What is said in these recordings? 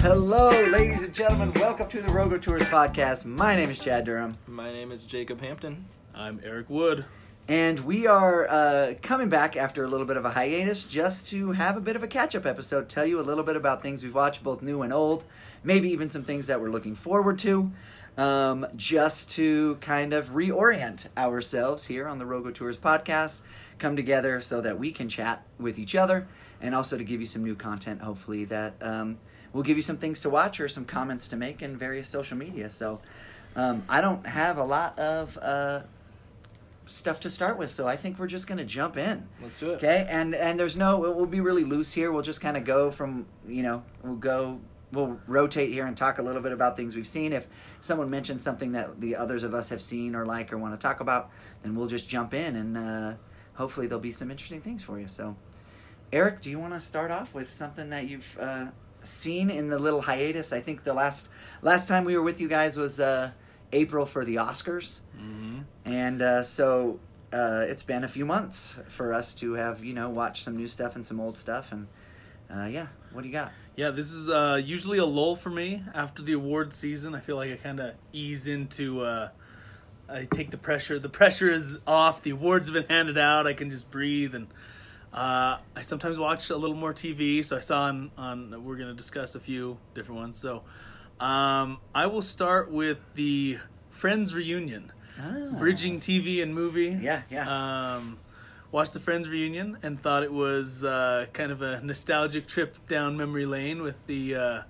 Hello, ladies and gentlemen. Welcome to the Rogo Tours podcast. My name is Chad Durham, My name is Jacob Hampton. I'm Eric Wood. and we are uh, coming back after a little bit of a hiatus just to have a bit of a catch up episode, tell you a little bit about things we've watched, both new and old, maybe even some things that we're looking forward to, um, just to kind of reorient ourselves here on the Rogo Tours podcast, come together so that we can chat with each other, and also to give you some new content, hopefully, that um, will give you some things to watch or some comments to make in various social media. So um, I don't have a lot of. Uh, stuff to start with so i think we're just going to jump in Let's do it. okay and and there's no it will be really loose here we'll just kind of go from you know we'll go we'll rotate here and talk a little bit about things we've seen if someone mentions something that the others of us have seen or like or want to talk about then we'll just jump in and uh, hopefully there'll be some interesting things for you so eric do you want to start off with something that you've uh, seen in the little hiatus i think the last last time we were with you guys was uh, april for the oscars Mm-hmm. and uh, so uh, it's been a few months for us to have, you know, watch some new stuff and some old stuff. And uh, yeah, what do you got? Yeah, this is uh, usually a lull for me after the award season. I feel like I kind of ease into. Uh, I take the pressure. The pressure is off. The awards have been handed out. I can just breathe, and uh, I sometimes watch a little more TV. So I saw on on. We're going to discuss a few different ones. So um, I will start with the Friends reunion. Ah. bridging TV and movie. Yeah, yeah. Um, watched the Friends reunion and thought it was uh, kind of a nostalgic trip down memory lane with the uh,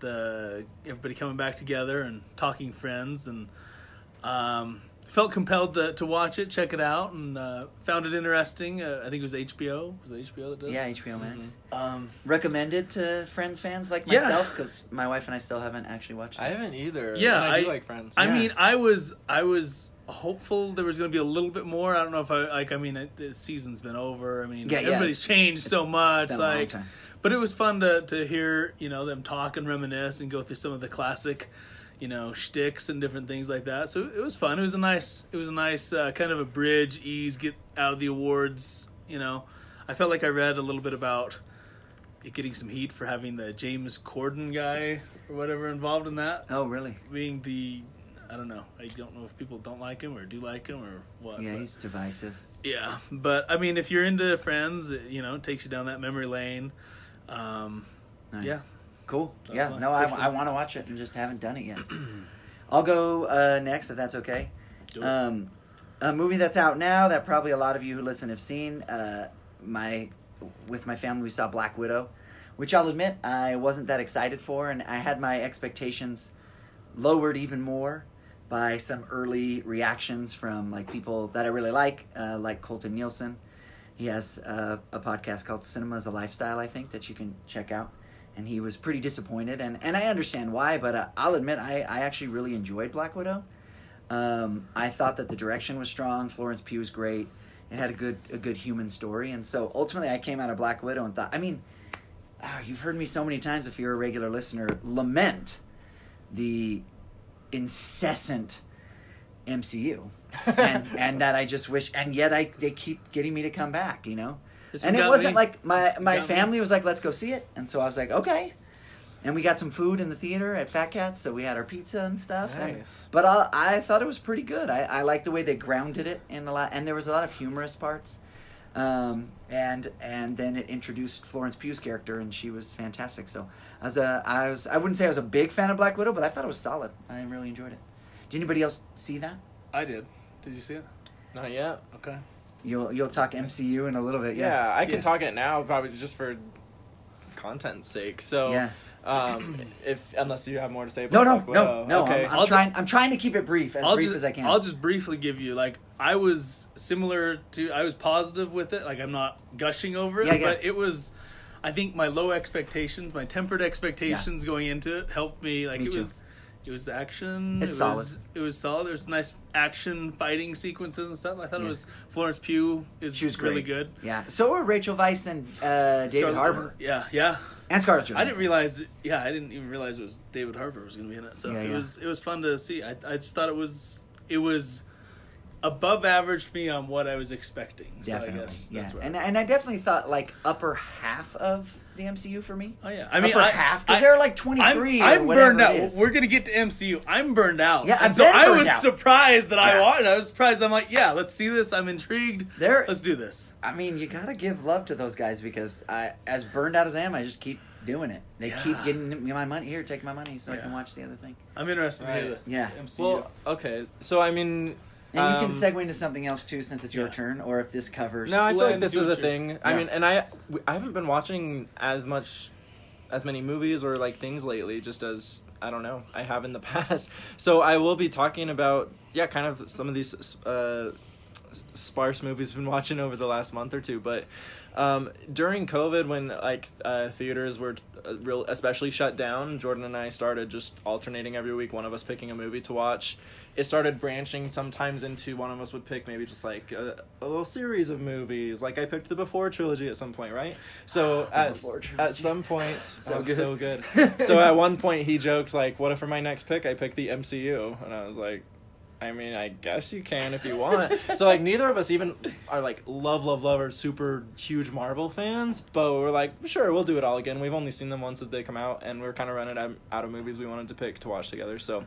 the everybody coming back together and talking Friends and um, felt compelled to, to watch it, check it out, and uh, found it interesting. Uh, I think it was HBO. Was it HBO that did? it? Yeah, HBO Max. Um, Recommended to Friends fans like Yeah. myself because my wife and I still haven't actually watched it. I haven't either. Yeah, and I, do like Friends. I Yeah. mean, I was I was hopeful there was going to be a little bit more. I don't know if I like. I mean, it, the season's been over. I mean, Yeah, yeah, everybody's it's- changed so much. been a long Like, but it was fun to to hear you know them talk and reminisce and go through some of the classic. You know, shticks and different things like that. So it was fun. It was a nice, it was a nice uh, kind of a bridge, ease, get out of the awards. You know, I felt like I read a little bit about it getting some heat for having the James Corden guy or whatever involved in that Oh, really? being the I don't know. I don't know if people don't like him or do like him or what. Yeah, but- he's divisive. yeah. But I mean, if you're into Friends, it, you know, it takes you down that memory lane. Um, Nice. Yeah. Cool. Yeah, no, I, I want to watch it and just haven't done it yet. I'll go uh, next if that's okay. Um, a movie that's out now that probably a lot of you who listen have seen. Uh, my with my family we saw Black Widow, which I'll admit I wasn't that excited for, and I had my expectations lowered even more by some early reactions from like people that I really like, uh, like Colton Nielsen. He has uh, a podcast called Cinema is a Lifestyle, I think, that you can check out. And he was pretty disappointed, and, and I understand why, but uh, I'll admit I, I actually really enjoyed Black Widow. Um, I thought that the direction was strong. Florence Pugh was great. It had a good a good human story, and so ultimately I came out of Black Widow and thought, I mean, ah, you've heard me so many times if you're a regular listener lament the incessant MCU, and and that I just wish, and yet I they keep getting me to come back, you know. This and it wasn't me. like my my Got me. family was like, let's go see it, and so I was like, okay. And we got some food in the theater at Fat Cats, so we had our pizza and stuff. and- Nice. but uh, I thought it was pretty good. I, I liked the way they grounded it in a lot, and there was a lot of humorous parts. Um, and and then it introduced Florence Pugh's character, and she was fantastic. So I was a, I was I wouldn't say I was a big fan of Black Widow, but I thought it was solid. I really enjoyed it. Did anybody else see that? I did. Did you see it? Not yet. Okay. You'll you'll talk MCU in a little bit. Yeah, Yeah. I can Yeah. talk it now, probably just for content's sake. So, Yeah. um, if unless you have more to say No, about no, Black Widow. no, no. Okay. I'm, I'm I'll trying. I'm trying to keep it brief, as I'll brief just, as I can. I'll just briefly give you like I was similar to I was positive with it. Like I'm not gushing over it, Yeah, yeah. but it was. I think my low expectations, my tempered expectations going into it helped me. Like Me it too. was, it was action. It's it solid. Was, it was solid. There's nice action fighting sequences and stuff. I thought Yeah. it was Florence Pugh is She was really great. good. Yeah. So were Rachel Weisz and uh, David Scarlett- Harbour Yeah, yeah. and Scarlett Johansson. I didn't realize. Yeah, I didn't even realize it was David Harbour was going to be in it. So Yeah, it yeah. was it was fun to see. I I just thought it was it was above average for me on what I was expecting. Definitely, So I guess yeah. that's where And I'm- and I definitely thought like upper half of the MCU for me. Oh yeah, I mean upper I, half because there are like twenty three. I'm, I'm burned out. It is. We're gonna get to MCU. I'm burned out. Yeah, and I've so I was out. surprised that I Yeah. watched. I was surprised. I'm like, yeah, let's see this. I'm intrigued. There- let's do this. I mean, you gotta give love to those guys because I, as burned out as I am, I just keep doing it. They keep getting me my money. Here, take my money so I can watch the other thing. I'm interested to hear Right. the Yeah. MCU. Well, okay. So I mean, And you um, can segue into something else too, since it's your Yeah. turn, or if this covers. No, I feel like this is a what you- thing. I mean, and I I haven't been watching as much as many movies or like things lately just as I don't know I have in the past. So I will be talking about yeah, kind of some of these uh s- sparse movies been watching over the last month or two, but um, during COVID, when like uh, theaters were uh, real, especially shut down, Jordan and I started just alternating every week. One of us picking a movie to watch. It started branching sometimes into one of us would pick maybe just like a, a little series of movies. Like I picked the Before trilogy at some point, right? So at at some point, So oh, good. so good. so at one point he joked like, "What if for my next pick I pick the MCU?" And I was like. I mean, I guess you can if you want. so like neither of us even are like love, love, love or super huge Marvel fans, but we're like, sure, we'll do it all again. We've only seen them once if they come out, and we're kind of running out- of movies we wanted to pick to watch together. So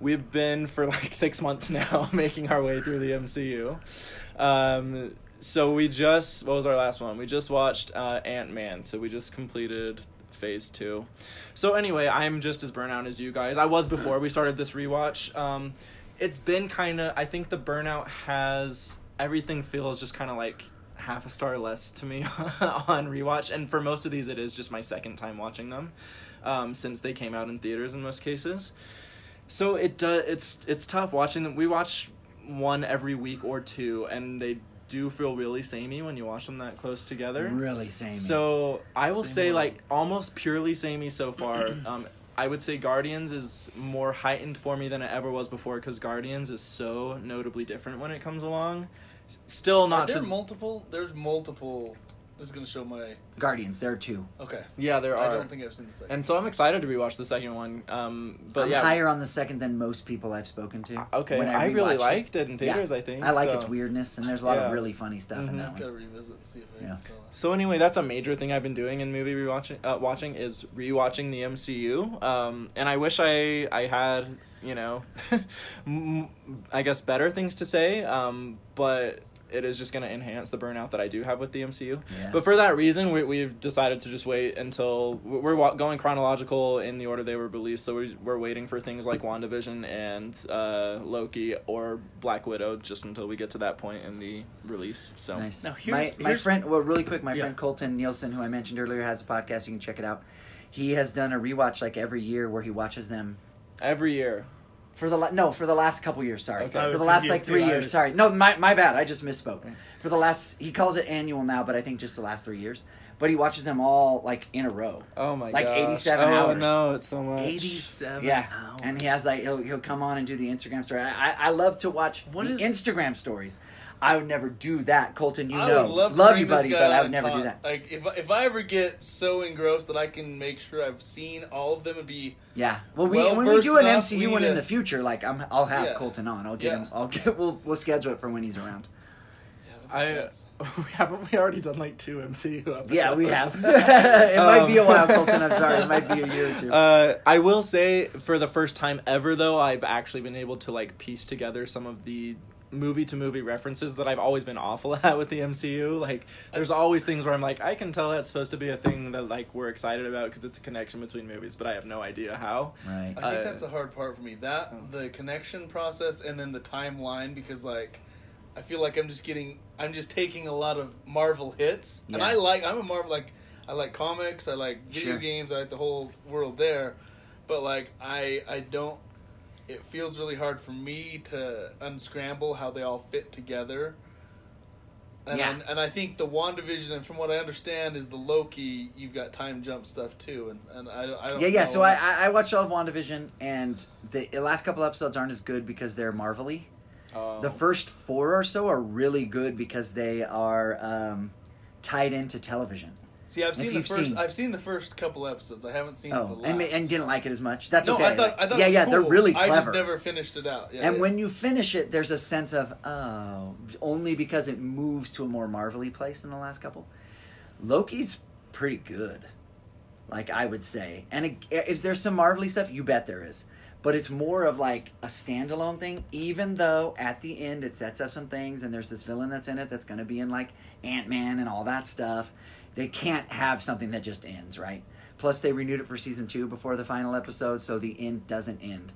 we've been for like six months now making our way through the MCU. Um, so we just what was our last one? We just watched uh, Ant Man. So we just completed phase two. So anyway, I'm just as burnout as you guys. I was before we started this rewatch. Um, it's been kind of. I think the burnout has everything feels just kind of like half a star less to me on rewatch, and for most of these, it is just my second time watching them um, since they came out in theaters in most cases. So it does. It's it's tough watching them. We watch one every week or two, and they do feel really samey when you watch them that close together. really samey. So I will Same say like almost purely samey so far. um, I would say Guardians is more heightened for me than it ever was before because Guardians is so notably different when it comes along. S- Still Are not. there to- multiple? There's multiple. This is gonna show my. Guardians, there are two. Okay. yeah, there are. I don't think I've seen the second. and so I'm excited to rewatch the second one. Um, but I'm yeah, higher on the second than most people I've spoken to. Uh, okay, when I, really rewatch liked it in theaters. Yeah. I think I like so. its weirdness, and there's a lot Yeah. of really funny stuff in Mhm. that Gotta revisit and see if I Yeah. saw that. So anyway, that's a major thing I've been doing in movie rewatching. Uh, watching is rewatching the MCU. Um, and I wish I I had you know, m- I guess better things to say. Um, but it is just going to enhance the burnout that I do have with the MCU. Yeah. But for that reason, we, we've decided to just wait until we're wa- going chronological in the order they were released. So we're, we're waiting for things like WandaVision and uh, Loki or Black Widow just until we get to that point in the release. So Nice. Now, my here's- my here's- friend, well, really quick, my Yeah. friend Colton Nielsen, who I mentioned earlier, has a podcast. You can check it out. He has done a rewatch like every year where he watches them every year. For the la- no for the last couple years. Sorry, Okay. For the last like three years. Sorry, no, my my bad. I just misspoke. Mm. For the last, he calls it annual now, but I think just the last three years. But he watches them all like in a row. Oh my god. Like gosh. 87 oh, hours. no, it's so much. Eighty-seven. Yeah, hours. and he has like he'll he'll come on and do the Instagram story. I I, I love to watch What the is- Instagram stories. I would never do that, Colton. You I know, would love, to you, buddy, but I would and never do that. Like if I- if I ever get so engrossed that I can make sure I've seen all of them and be Yeah. Well, we when we do an enough, MCU we one need in to- the future, like I'm, I'll have Yeah. Colton on. I'll get Yeah. him. I'll get. We'll we'll schedule it for when he's around. yeah, I we haven't we already done like two MCU episodes. Yeah, we have. it might be a Um, while, Colton. I'm sorry. It might be a year or two. Uh, I will say for the first time ever though, I've actually been able to like piece together some of the movie to movie references that I've always been awful at with the MCU. Like there's always things where I'm like I can tell that's supposed to be a thing that like we're excited about because it's a connection between movies, but I have no idea how. right. I think uh, that's a hard part for me. That Oh. the connection process and then the timeline because like I feel like I'm just getting I'm just taking a lot of Marvel hits. And I like I'm a Marvel like I like comics, I like video Sure. games, I like the whole world there. But like I I don't it feels really hard for me to unscramble how they all fit together. And, Yeah. I, and I think the WandaVision, and from what I understand, is the Loki. You've got time jump stuff too, and, and I, I don't. Yeah, yeah. So I. I watched all of WandaVision, and the last couple episodes aren't as good because they're Marvel-y. Oh. The first four or so are really good because they are um, tied into television. See, I've seen the first. seen- I've seen the first couple episodes. I haven't seen oh, the Oh, last. and, and didn't like it as much. That's no, okay. I thought. I thought. yeah, yeah, they're cool. really I just never finished it out. Yeah, and yeah. when you finish it, there's a sense of oh, only because it moves to a more marvelly place in the last couple. Loki's pretty good, like I would say. And it, eh, is there some marvelly stuff? You bet there is. But it's more of like a standalone thing. Even though at the end it sets up some things, and there's this villain that's in it that's going to be in like Ant Man and all that stuff. They can't have something that just ends, right? Plus, they renewed it for season two before the final episode, so the end doesn't end.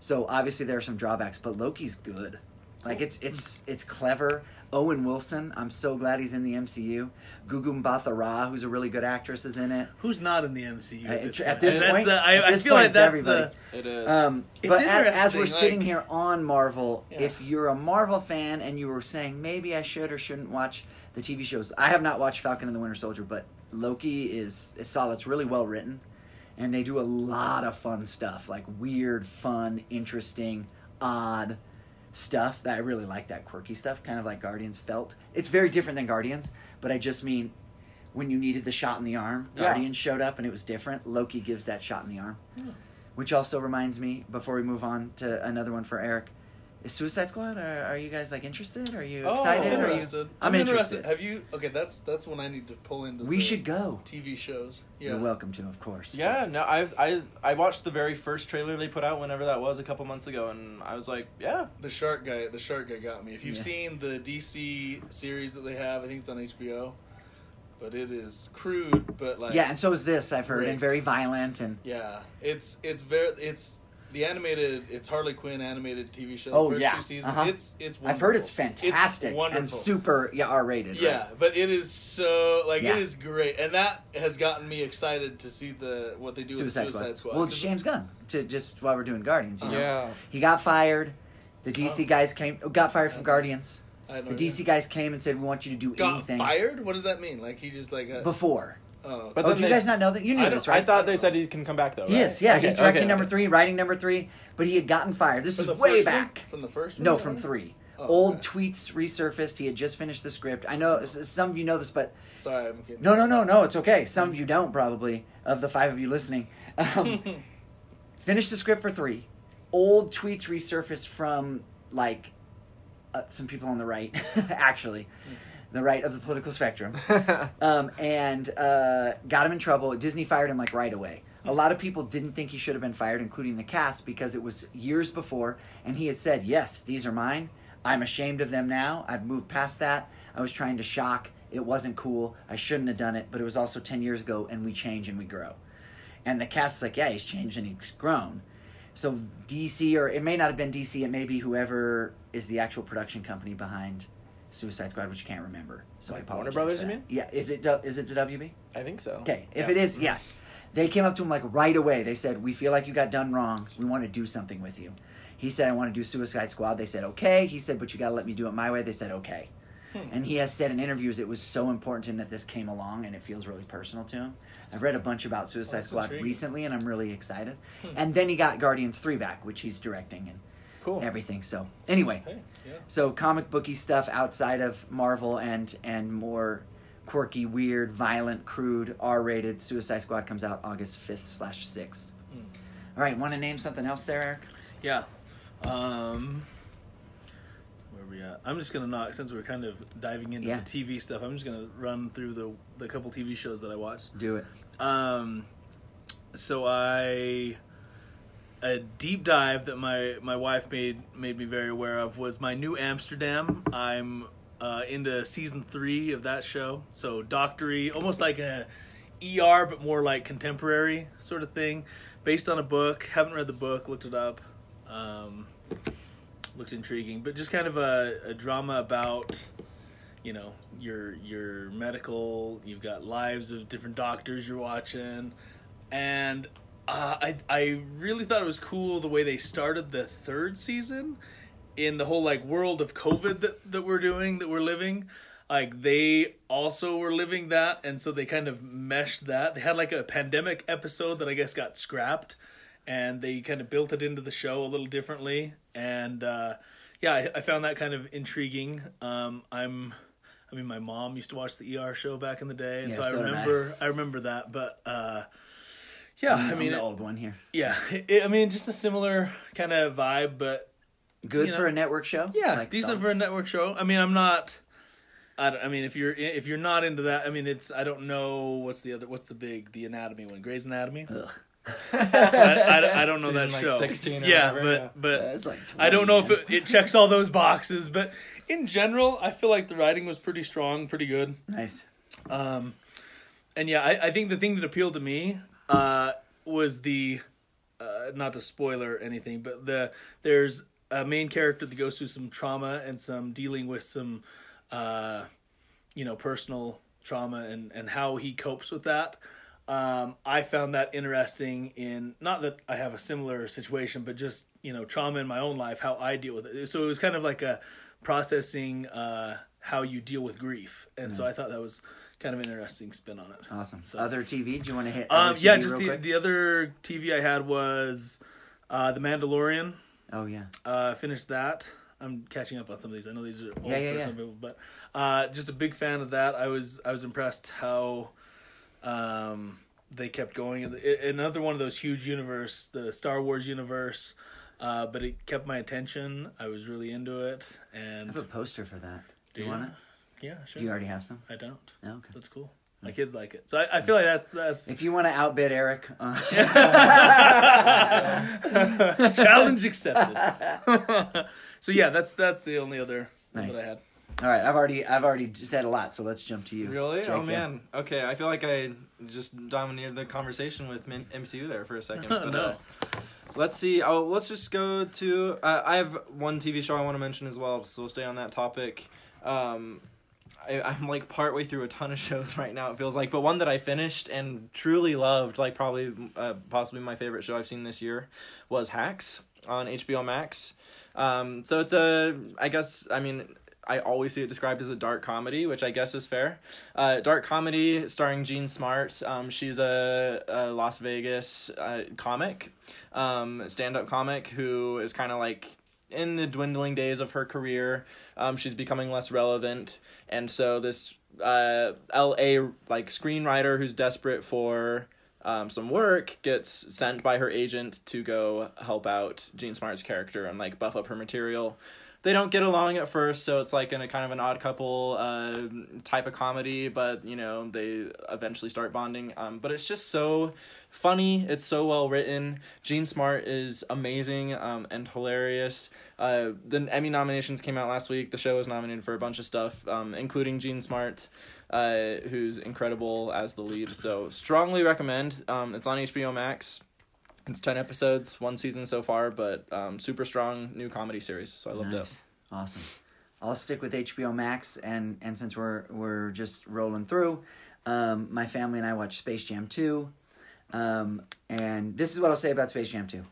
So obviously there are some drawbacks, but Loki's good. Like it's it's it's clever. Owen Wilson, I'm so glad he's in the MCU. Gugu Mbatha Raw, who's a really good actress, is in it. Who's not in the MCU Uh, at this at point? this point- the- I, at I this feel point, like it's that's everybody. the. It is. Um, It's but as, as we're interesting, sitting here on Marvel, Yeah. if you're a Marvel fan and you were saying maybe I should or shouldn't watch the TV shows, I have not watched Falcon and the Winter Soldier, but Loki is, is solid. It's really well written, and they do a lot of fun stuff, like weird, fun, interesting, odd stuff that I really like. That quirky stuff, kind of like Guardians felt. It's very different than Guardians, but I just mean. When you needed the shot in the arm, Yeah. Guardians showed up and it was different. Loki gives that shot in the arm. Hmm. Which also reminds me, before we move on to another one for Eric, is Suicide Squad? Are, are you guys like interested? Are you Oh, excited? I'm Are you- interested. I'm interested. Have you? Okay, that's that's when I need to pull into. We the should go. TV shows. Yeah. You're welcome to, of course. Yeah, no, I've I I watched the very first trailer they put out whenever that was a couple months ago, and I was like, yeah, The shark guy, the shark guy got me. If you've Yeah. seen the DC series that they have, I think it's on HBO, but it is crude, but like Yeah, and so is this. I've heard, and very violent, and yeah, it's it's very it's the animated it's Harley Quinn animated TV show. Oh, the first yeah. two seasons. Uh-huh. It's it's. I've heard it's fantastic It's wonderful. and super yeah R rated. Yeah, but it is so like Yeah. it is great, and that has gotten me excited to see the what they do Suicide, with the Suicide Squad. Squad. Well, it's James Gunn. To just while we're doing Guardians, you know, yeah. he got fired. The DC Oh. guys came, got fired from Guardians. I no The idea. DC guys came and said, "We want you to do got anything." fired. What does that mean? Like he just like uh, Before. Oh, But oh, then do you they- guys not know that? You knew this, right? I thought they said he can come back though. He right? is, yeah. Okay, he's directing okay, number okay. three, writing number three, but he had gotten fired. This from is way first one? back. from the first one. No, you from know? three. Oh, Old okay. tweets resurfaced. He had just finished the script. I know some of you know this, but Sorry, I'm kidding. no, no, no, no. It's okay. Some of you don't probably. Of the five of you listening, um, finished the script for three. Old tweets resurfaced from like uh, some people on the right, actually, the right of the political spectrum um, and uh, got him in trouble. Disney fired him like right away. A lot of people didn't think he should have been fired, including the cast, because it was years before, and he had said, "Yes, these are mine. I'm ashamed of them now. I've moved past that. I was trying to shock. It wasn't cool. I shouldn't have done it, but it was also ten years ago, and we change and we grow." And the cast's like, "Yeah, he's changed and he's grown." So DC, or it may not have been DC, it may be whoever is the actual production company behind Suicide Squad, which I can't remember. So I Like apologize. Warner Brothers, you mean? Yeah. Is it is it the WB? I think so. Okay. If Yeah. it is, yes. They came up to him like right away. They said, "We feel like you got done wrong. We want to do something with you." He said, "I want to do Suicide Squad." They said, "Okay." He said, "But you got to let me do it my way." They said, "Okay." Hmm. And he has said in interviews it was so important to him that this came along and it feels really personal to him. I've read a bunch about Suicide that's Squad intriguing. recently and I'm really excited. Hmm. And then he got Guardians 3 back, which he's directing and Cool. everything. So, anyway, Hey, yeah. so comic booky stuff outside of Marvel and and more quirky, weird, violent, crude, R-rated. Suicide Squad comes out August fifth slash sixth. Hmm. All right, want to name something else there, Eric? Yeah. Um, where we at? I'm just gonna knock since we're kind of diving into Yeah. the TV stuff. I'm just gonna run through the the couple TV shows that I watched. Do it. Um, so I a deep dive that my my wife made made me very aware of was my new Amsterdam. I'm uh, into season three of that show. So doctory, almost like a ER, but more like contemporary sort of thing, based on a book. Haven't read the book, looked it up. Um, looked intriguing, but just kind of a, a drama about you know your your medical you've got lives of different doctors you're watching and uh, I I really thought it was cool the way they started the third season in the whole like world of COVID that, that we're doing that we're living like they also were living that and so they kind of meshed that they had like a pandemic episode that I guess got scrapped and they kind of built it into the show a little differently and uh, yeah I, I found that kind of intriguing um, I'm I mean, my mom used to watch the ER show back in the day, and Yeah, so I so I. remember I. remember that. But uh, yeah, I'm I mean, the old one here. yeah, it, I mean, just a similar kind of vibe, but Good you for a network show. yeah, Like decent solid. for a network show. I mean, I'm not. I, don't- I mean, if you're if you're not into that, I mean, it's I don't know what's the other what's the big the anatomy one, Grey's Anatomy. Ugh. I, I, I don't know Season, that like, show. 16 or yeah, whatever, but yeah. but Yeah, it's like I don't know if it, it checks all those boxes. But in general, I feel like the writing was pretty strong, pretty good. Nice. Um, and yeah, I, I think the thing that appealed to me uh, was the uh, not to spoiler anything, but the there's a main character that goes through some trauma and some dealing with some uh, you know personal trauma and and how he copes with that. Um, I found that interesting in not that I have a similar situation, but just you know trauma in my own life, how I deal with it. So it was kind of like a processing uh, how you deal with grief, and so I thought that was kind of interesting spin on it. Awesome. So- Other TV? Do you want to hit? Um, yeah, just the, quick? the other TV I had was uh, The Mandalorian. Oh yeah. Uh, finished that. I'm catching up on some of these. I know these are old Yeah, yeah, for yeah. some people, but uh, just a big fan of that. I was I was impressed how um, they kept going. Another one of those huge universe, the Star Wars universe, uh, but it kept my attention. I was really into it, and I have a poster for that. Do Do you you? want it? Yeah, sure. Do you already have some? I don't. No, okay. That's cool. My kids like it, so I, I feel like that's that's If you want to outbid Eric, uh, Challenge accepted. so yeah, that's that's the only other one Nice. that I had. all right. I've already I've already said a lot, so let's jump to you. Really? Jake, oh yeah. man. Okay, I feel like I just dominated the conversation with MCU there for a second. but, No. uh, let's see. Oh, let's just go to. Uh, I have one TV show I want to mention as well, so we'll stay on that topic. Um, I, I'm like partway through a ton of shows right now. It feels like, but one that I finished and truly loved, like probably uh, possibly my favorite show I've seen this year, was Hacks on HBO Max. Um, so it's a, I guess, I mean, I always see it described as a dark comedy, which I guess is fair. Uh, dark comedy starring Jean Smart. Um, she's a, a Las Vegas uh, comic, um, stand up comic who is kind of like in the dwindling days of her career. Um, she's becoming less relevant, and so this uh, L.A. like screenwriter who's desperate for um, some work gets sent by her agent to go help out Jean Smart's character and like buff up her material. They don't get along at first, so it's like in a kind of an odd couple uh, type of comedy, but you know they eventually start bonding. Um, but it's just so funny. It's so well written. Jean Smart is amazing um, and hilarious. Uh, the Emmy nominations came out last week. The show was nominated for a bunch of stuff, um, including Jean Smart, uh, who's incredible as the lead. So strongly recommend. Um, it's on HBO Max. It's ten episodes, one season so far, but um, super strong new comedy series. So I loved Nice. it. Awesome. I'll stick with HBO Max, and and since we're we're just rolling through, um, my family and I watched Space Jam two, um, and this is what I'll say about Space Jam two.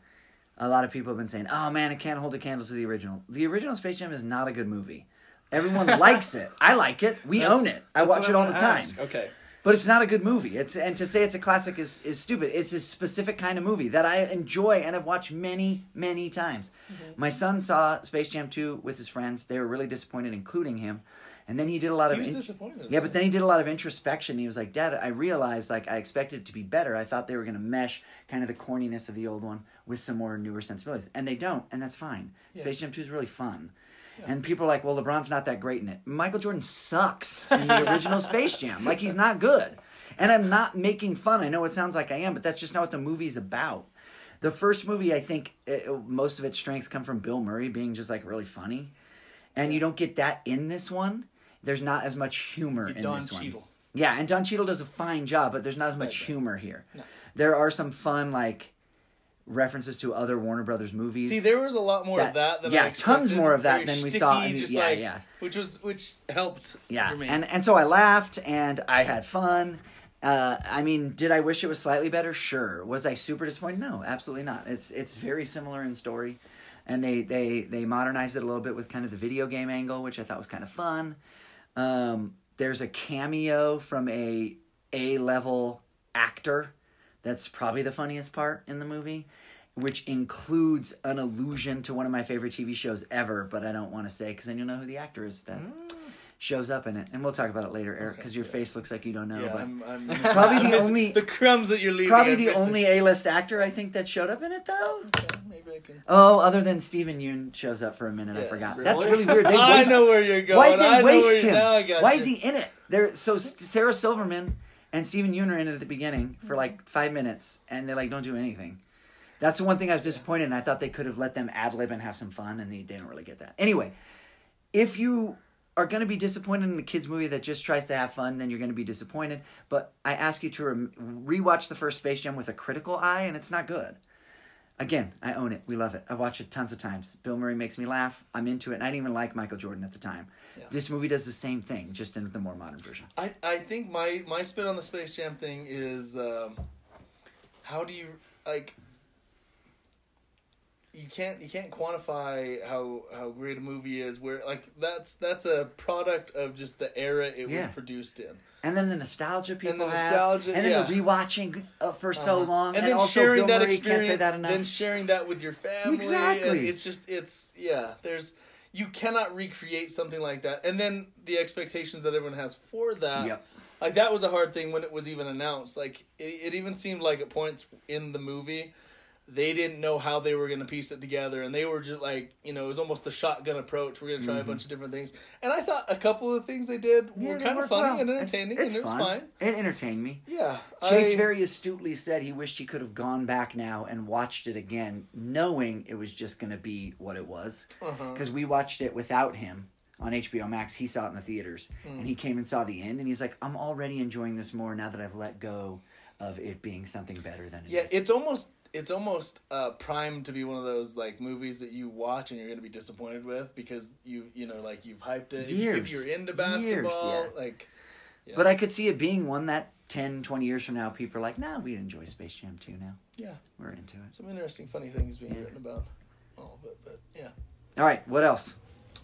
A lot of people have been saying, "Oh man, it can't hold a candle to the original." The original Space Jam is not a good movie. Everyone likes it. I like it. We That's- own it. I watch it all the time. ask. Okay. But it's not a good movie. It's and to say it's a classic is, is stupid. It's a specific kind of movie that I enjoy and have watched many, many times. Mm-hmm. My son saw Space Jam 2 with his friends. They were really disappointed, including him. And then he did a lot He of was int- disappointed. Yeah, but then he did a lot of introspection. He was like, "Dad, I realized like I expected it to be better. I thought they were going to mesh kind of the corniness of the old one with some more newer sensibilities, and they don't, and that's fine. Yeah. Space Jam 2 is really fun." And people are like, well, LeBron's not that great in it. Michael Jordan sucks in the original Space Jam. Like, he's not good. And I'm not making fun. I know it sounds like I am, but that's just not what the movie's about. The first movie, I think uh most of its strengths come from Bill Murray being just like really funny. And you don't get that in this one. There's not as much humor in Don this one. Yeah, and Don Cheadle does a fine job, but there's not as much humor here. No. There are some fun, like, references to other Warner Brothers movies. See, there was a lot more That- of that than yeah, I tons more of that than we saw in the- yeah, like, yeah. which was which helped. Yeah, for me. and and so I laughed and I had fun. Uh, I mean, did I wish it was slightly better? Sure. Was I super disappointed? No, absolutely not. It's it's very similar in story, and they they they modernized it a little bit with kind of the video game angle, which I thought was kind of fun. Um, there's a cameo from a A level actor. That's probably the funniest part in the movie, which includes an allusion to one of my favorite TV shows ever, but I don't want to say because then you'll know who the actor is. That mm. shows up in it, and we'll talk about it later, Eric, Okay, because your yeah. face looks like you don't know. yeah, but I'm, I'm Probably the only- the crumbs that you're leaving. probably I'm the missing. only A-list actor I think that showed up in it, though. Okay, maybe I can. Oh, other than Steven Yeun shows up for a minute, I forgot. Really? That's really weird. They I know where you're going. Why'd they I waste him? Now I got Why you. is he in it? There, so Sarah Silverman and Steven Yeun are in it at the beginning for mm-hmm. like five minutes, and they like don't do anything. That's the one thing I was disappointed in. I thought they could have let them ad lib and have some fun, and they didn't really get that. Anyway, if you are going to be disappointed in a kids movie that just tries to have fun, then you're going to be disappointed. But I ask you to rem- rewatch the first Space Jam with a critical eye, and it's not good. Again, I own it. We love it. I watch it tons of times. Bill Murray makes me laugh. I'm into it. And I didn't even like Michael Jordan at the time. Yeah. This movie does the same thing, just in the more modern version. I, I think my, my spin on the Space Jam thing is um, how do you like you can't you can't quantify how how great a movie is where like that's that's a product of just the era it was produced in. And then the nostalgia people the have, and then yeah. the rewatching uh, for so Uh-huh. long, and, then also sharing Bill that Murray experience, that then sharing that with your family. Exactly. And it's just it's yeah. There's you cannot recreate something like that, and then the expectations that everyone has for that. Yep. Like that was a hard thing when it was even announced. Like it, it even seemed like at points in the movie, they didn't know how they were going to piece it together, and they were just like, you know, it was almost the shotgun approach. We're going to try a bunch of different things, and I thought a couple of the things they did Mm-hmm. Yeah, were kind of funny well. and entertaining, it's and it was fun. fine. It entertained me. Yeah, Chase I- very astutely said he wished he could have gone back now and watched it again, knowing it was just going to be what it was. Uh-huh. Because we watched it without him on HBO Max. He saw it in the theaters, Mm. and he came and saw the end, and he's like, "I'm already enjoying this more now that I've let go of it being something better than it Yeah, is." it's almost it's almost uh, primed to be one of those like movies that you watch and you're going to be disappointed with because you you know like you've hyped it. If, you- if Years. you're into Years, basketball, yeah. like yeah. But I could see it being one that 10, 20 years from now, people are like, "Nah, we enjoy Space Jam 2 now. yeah, We're into it." some interesting, funny things being Yeah. written about all of it. But yeah, All right, what else?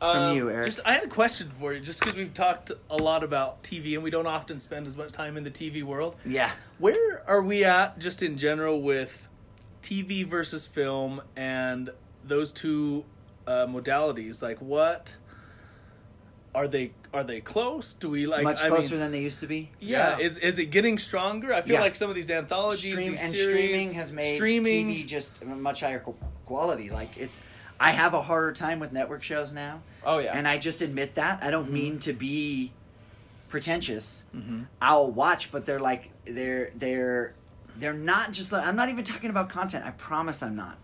Um, you, Eric. Just I had a question for you, just because we've talked a lot about TV and we don't often spend as much time in the TV world. Yeah. Where are we at, just in general, with TV versus film and those two uh, modalities? Like, what are they? Are they close? Do we like Much I closer mean, than they used to be. yeah, Yeah. is is it getting stronger? I feel Yeah. like some of these anthologies, Stream these and series, streaming has made streaming. TV just a much higher quality. Like it's, I have a harder time with network shows now, Oh yeah. and I just admit that. I Mm-hmm. don't mean to be pretentious. Mhm. I'll watch, but they're like they're they're they're not just. Like, I'm not even talking about content. I promise I'm not.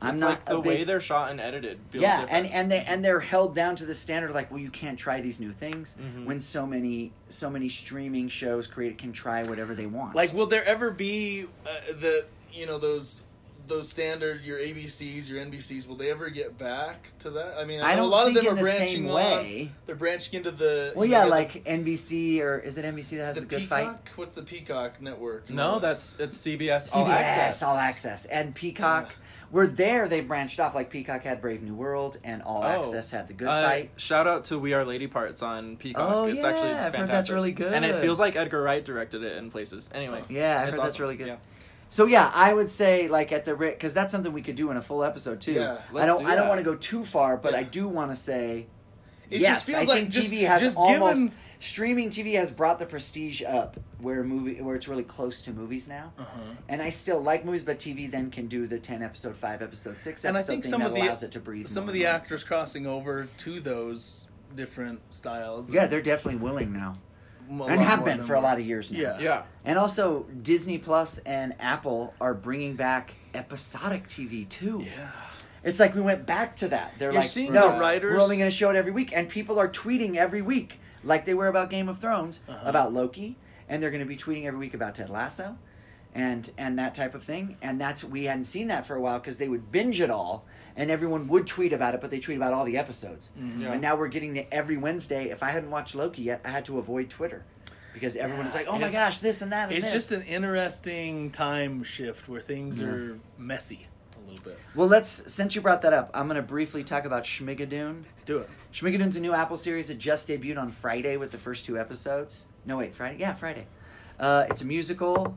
I'm it's not like the a way they're shot and edited. Feels yeah, different. and and they and they're held down to the standard like, well, you can't try these new things Mhm. when so many so many streaming shows create can try whatever they want. Like, will there ever be uh, the you know those those standard your ABCs, your NBCs? Will they ever get back to that? I mean, I, I don't a lot think of them in are the branching same on. way. They're branching into the Well, yeah, know, like NBC or is it NBC that has the, the, the good Peacock. fight? What's the Peacock network? no, that's it's CBS, CBS, All Access. All Access, and Peacock. Were there they branched off like Peacock had Brave New World and All Oh. Access had the Good Uh, Fight. Shout out to We Are Lady Parts on Peacock. Oh, it's yeah, actually I've heard fantastic. that's really good. And it feels like Edgar Wright directed it in places. Anyway. Yeah, I heard it's that's really good. Yeah. So yeah, I would say like at the because that's something we could do in a full episode too. Yeah, I let's don't do I don't want to go too far, but Yeah. I do want to say It yes. just feels I like think just- TV has just almost given- streaming TV has brought the prestige up where movie where it's really close to movies now. Uh-huh. And I still like movies, but TV then can do the ten episode, five episode, six And I episode think thing some that of the allows it to breathe. some more of the and actors crossing over to those different styles. yeah, they're definitely willing now, A and have been than for a lot of years now. Yeah. Yeah. And also, Disney Plus and Apple are bringing back episodic TV too. Yeah. It's like we went back to that. They're You're like, seeing no, the writers- we're only going to show it every week, and people are tweeting every week, like they were about Game of Thrones, Uh-huh. about Loki, and they're going to be tweeting every week about Ted Lasso, and and that type of thing. And that's we hadn't seen that for a while because they would binge it all, and everyone would tweet about it, but they tweet about all the episodes. Mm-hmm. Yeah. And now we're getting the every Wednesday. If I hadn't watched Loki yet, I had to avoid Twitter because everyone is Yeah, like, "Oh my gosh, this and that." And It's this. just an interesting time shift where things Yeah. are messy a little bit. well. Let's since you brought that up, I'm going to briefly talk about Schmigadoon. Do it. Schmigadoon's a new Apple series that just debuted on Friday with the first two episodes. No, wait, Friday? Yeah, Friday. Uh, it's a musical.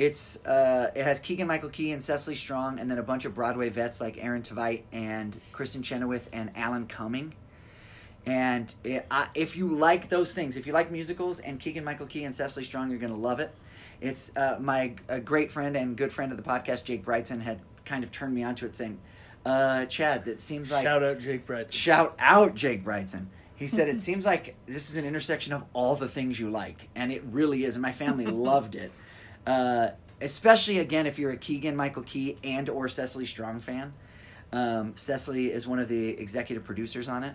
It's uh, it has Keegan Michael Key and Cecily Strong, and then a bunch of Broadway vets like Aaron Tveit and Kristin Chenoweth and Alan Cumming. And it, I, if you like those things, if you like musicals and Keegan Michael Key and Cecily Strong, you're going to love it. It's uh, my a great friend and good friend of the podcast, Jake Brightson, had kind of turned me onto it, saying, uh, "Chad, that seems like Shout out Jake Brett. shout out Jake Brightson." He said, "It seems like this is an intersection of all the things you like, and it really is." And my family loved it, uh, especially again if you're a Keegan Michael Key and or Cecily Strong fan. Um, Cecily is one of the executive producers on it,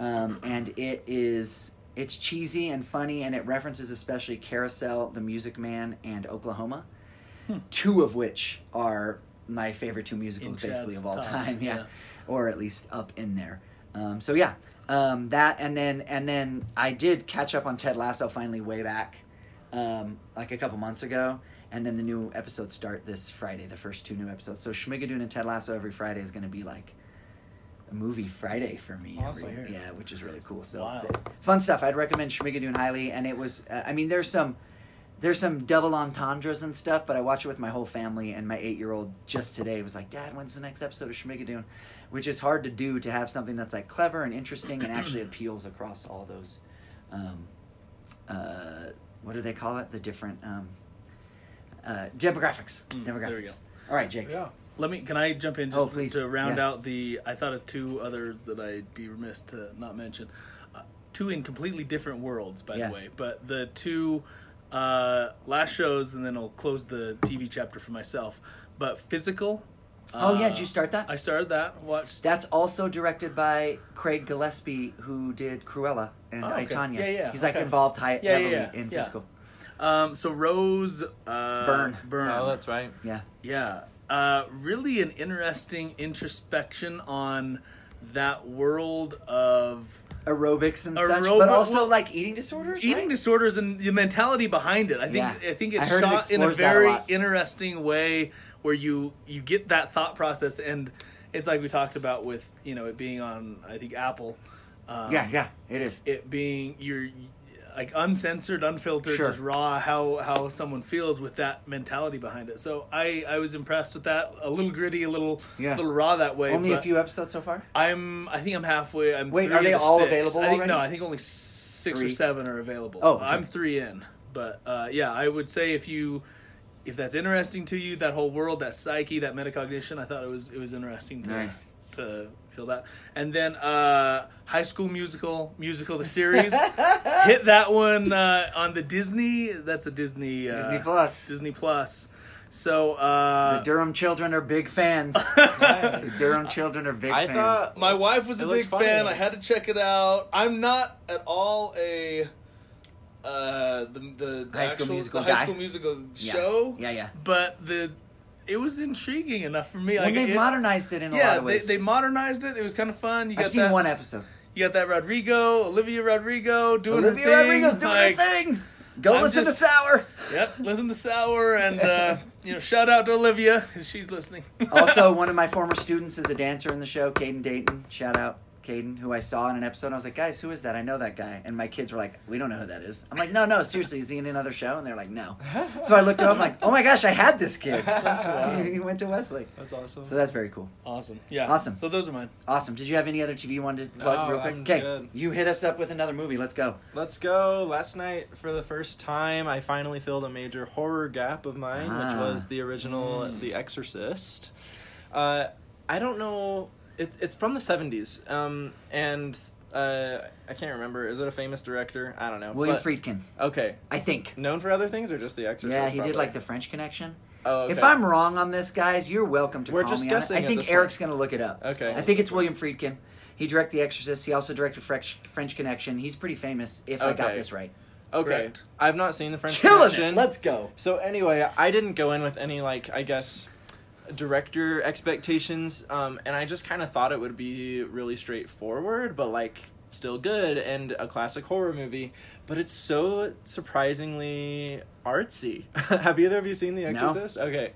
um, and it is it's cheesy and funny, and it references especially Carousel, The Music Man, and Oklahoma, two of which are my favorite two musicals basically of all time. Yeah. yeah. or at least up in there. Um, so yeah, um, that and then and then I did catch up on Ted Lasso finally way back, um, like a couple months ago. And then the new episodes start this Friday, the first two new episodes. So Schmigadoon and Ted Lasso every Friday is going to be like a movie Friday for me. Awesome. Every, yeah, which is really cool. So Wow. fun stuff. I'd recommend Schmigadoon highly. And it was, uh, I mean, there's some, there's some double entendres and stuff, but I watch it with my whole family. And my eight year old just today was like, "Dad, when's the next episode of Schmigadoon?" Which is hard to do to have something that's like clever and interesting and actually appeals across all those. Um, uh, what do they call it? The different um, uh, demographics. Mm, demographics. there we go. All right, Jake. Yeah. Let me. Can I jump in just Oh, please. to round Yeah. out the? I thought of two other that I'd be remiss to not mention. Uh, two in completely different worlds, by Yeah. the way. But the two uh, last shows, and then I'll close the TV chapter for myself. But physical. Oh yeah, uh, did you start that? I started that. Watched. That's also directed by Craig Gillespie, who did Cruella and Oh, I, okay. Tonya. Yeah, yeah, He's like okay. involved high, Yeah, yeah, heavily yeah, in yeah. physical. Um, so Rose. Uh, Byrne. Byrne. Oh, that's right. Yeah. Yeah. Uh, really an interesting introspection on that world of Aerobics and such, but also well, like eating disorders. eating right? disorders and the mentality behind it. I think Yeah. I think I it's it shot in a explores a very interesting way where you you get that thought process and it's like we talked about with you know it being on I think Apple. Um, yeah, yeah, it is. It being you're like uncensored, unfiltered, Sure. just raw how how someone feels with that mentality behind it. So I I was impressed with that. A little gritty, a little Yeah. little raw that way. Only a few episodes so far. I'm. I think I'm halfway. I'm. Wait, three are they the all six. available I think, already? No, I think only six or seven are available. Oh, okay. I'm three in, but uh, yeah, I would say if you, if that's interesting to you, that whole world, that psyche, that metacognition, I thought it was it was interesting to Nice. to feel that. And then uh, High School Musical, musical the series, hit that one uh, on the Disney. That's a Disney uh, Disney Plus. Disney Plus. So uh, the Durham children are big fans. the Durham children are big I fans. thought- My wife was a big looked funny. fan. I had to check it out. I'm not at all a uh, the the, the High School actual Musical the High guy? School Musical Yeah. show. Yeah, yeah. But the it was intriguing enough for me. When like they've it- modernized it in a yeah, lot of they, ways. they modernized it. It was kind of fun. You got I've seen that, one episode. You got that Rodrigo, Olivia Rodrigo doing Olivia her thing. Rodrigo's doing like, her thing. Go I'm listen just- to Sour. Yep, listen to Sour and uh, you know shout out to Olivia. She's listening. also, one of my former students is a dancer in the show, Caden Dayton. Shout out, Caden, who I saw in an episode. I was like, guys, who is that? I know that guy. And my kids were like, we don't know who that is. I'm like, no, no, seriously, is he in another show? And they're like, no. So I looked him up, I'm like, oh my gosh, I had this kid. wild. he went to Wesley. That's awesome. So that's very cool. awesome. Yeah. Awesome. So those are mine. Awesome. Did you have any other TV you wanted to plug No, real quick? I'm Okay, good. you hit us up with another movie. Let's go. Let's go. Last night, for the first time, I finally filled a major horror gap of mine, Ah. which was the original Mm. The Exorcist. Uh, I don't know. It's it's from the seventies, um, and uh, I can't remember. Is it a famous director? I don't know. William but- Friedkin, Okay, I think. known for other things or just The Exorcist? Yeah, he probably? did like the French Connection. Oh, okay. If I'm wrong on this, guys, you're welcome to We're call just me on it. guessing I think Eric's going to look it up. Okay. I think it's William Friedkin. He directed The Exorcist. He also directed French, French Connection. He's pretty famous, if I got this right. okay. Correct. I've not seen the French Killing Connection. it. Let's go. So anyway, I didn't go in with any like I guess director expectations, um, and I just kind of thought it would be really straightforward, but like still good and a classic horror movie. But it's so surprisingly artsy. Have either of you seen The No. Exorcist? Okay,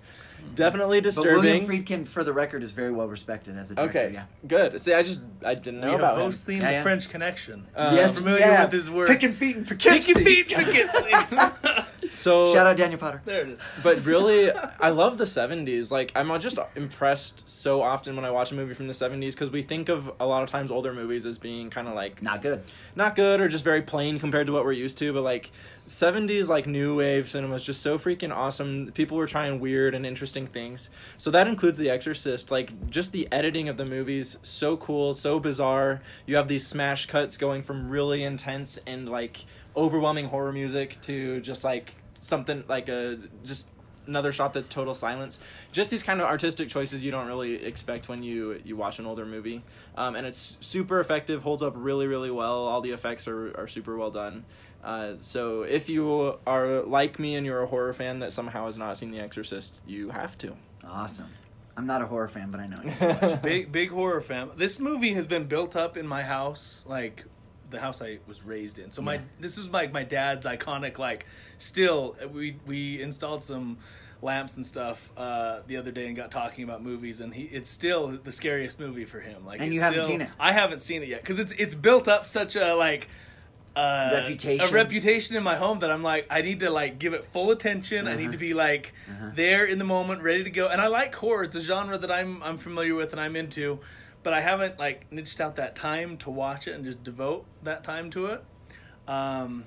definitely disturbing. But William disturbing. Friedkin, for the record, is very well respected as a director. Okay, Yeah. good. See, I just I didn't know we about have him. both seen Yeah, the yeah. French Connection. Uh, yes, familiar yeah. with his work. Picking feet and Picky Poughkeepsie. Pete Poughkeepsie. So Shout out Daniel Potter. There it is. But really, I love the 70s. Like, I'm just impressed so often when I watch a movie from the 70s because we think of a lot of times older movies as being kind of like Not good. not good or just very plain compared to what we're used to. But like, 70s, like, new wave cinema is just so freaking awesome. People were trying weird and interesting things. So that includes The Exorcist. Like, just the editing of the movies, so cool, so bizarre. You have these smash cuts going from really intense and like overwhelming horror music to just like something like a just another shot that's total silence just these kind of artistic choices you don't really expect when you you watch an older movie um, and it's super effective holds up really really well all the effects are, are super well done uh, so if you are like me and you're a horror fan that somehow has not seen the exorcist you have to Awesome. I'm not a horror fan, but I know you. big big horror fan. This movie has been built up in my house, like the house I was raised in. So my Yeah. this was like my dad's iconic. Like still, we we installed some lamps and stuff uh, the other day and got talking about movies, and he it's still the scariest movie for him. Like And you haven't still- seen it? I haven't seen it yet because it's it's built up such a like. Uh, Reputation. a reputation in my home that I'm like I need to like give it full attention. I need Uh-huh. to be like Uh-huh. there in the moment, ready to go. And I like horror; it's a genre that I'm I'm familiar with and I'm into, but I haven't like niched out that time to watch it and just devote that time to it. Um,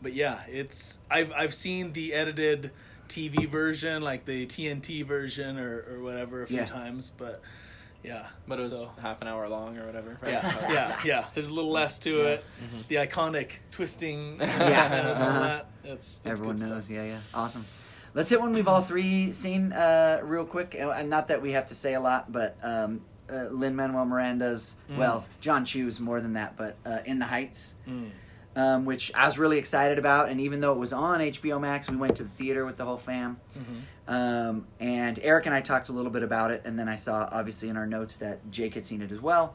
but yeah, it's I've I've seen the edited TV version, like the TNT version or or whatever, a few Yeah. times, but yeah. but it was so- half an hour long or whatever right? yeah, yeah, yeah. There's a little less to it. Mm-hmm. The iconic twisting, Yeah. and Uh-huh. that. That's, that's Everyone good knows. Stuff. Yeah, yeah. Awesome. Let's hit one we've all three seen uh, real quick. Uh, And not that we have to say a lot, but um, uh, Lin Manuel Miranda's, Mm. well, Jon Chu's more than that, but uh, In the Heights, Mm. um, which I was really excited about. And even though it was on HBO Max, we went to the theater with the whole fam. Mhm. Um, and Eric and I talked a little bit about it, and then I saw obviously in our notes that Jake had seen it as well.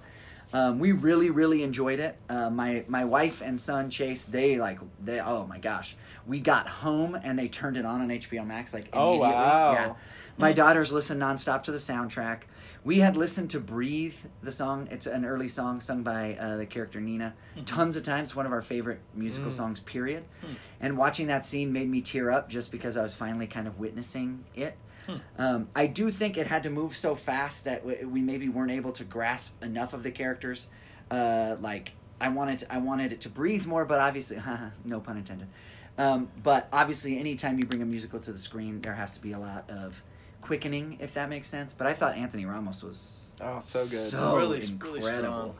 Um, we really, really enjoyed it. Uh, my my wife and son Chase, they like they oh my gosh, we got home and they turned it on on HBO Max like Oh, immediately. wow. Yeah, my daughters listened nonstop to the soundtrack. We had listened to "Breathe," the song. It's an early song sung by uh, the character Nina. Tons of times, one of our favorite musical Mm. songs. Period. Hmm. And watching that scene made me tear up just because I was finally kind of witnessing it. Hmm. Um, I do think it had to move so fast that we, we maybe weren't able to grasp enough of the characters. Uh, like I wanted, I wanted it to breathe more, but obviously, no pun intended. Um, but obviously, anytime you bring a musical to the screen, there has to be a lot of quickening, if that makes sense. But I thought Anthony Ramos was oh so good so Really- really incredible. strong.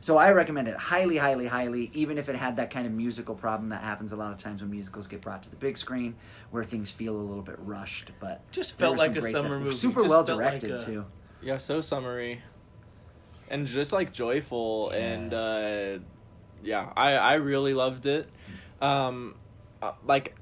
So I recommend it highly, highly, highly. Even if it had that kind of musical problem that happens a lot of times when musicals get brought to the big screen, where things feel a little bit rushed. But Just there felt some like a great summer stuff. movie. Super Just well felt like directed a- too. Yeah, so summary. And just like joyful Yeah. and uh yeah, I I really loved it. Um uh, like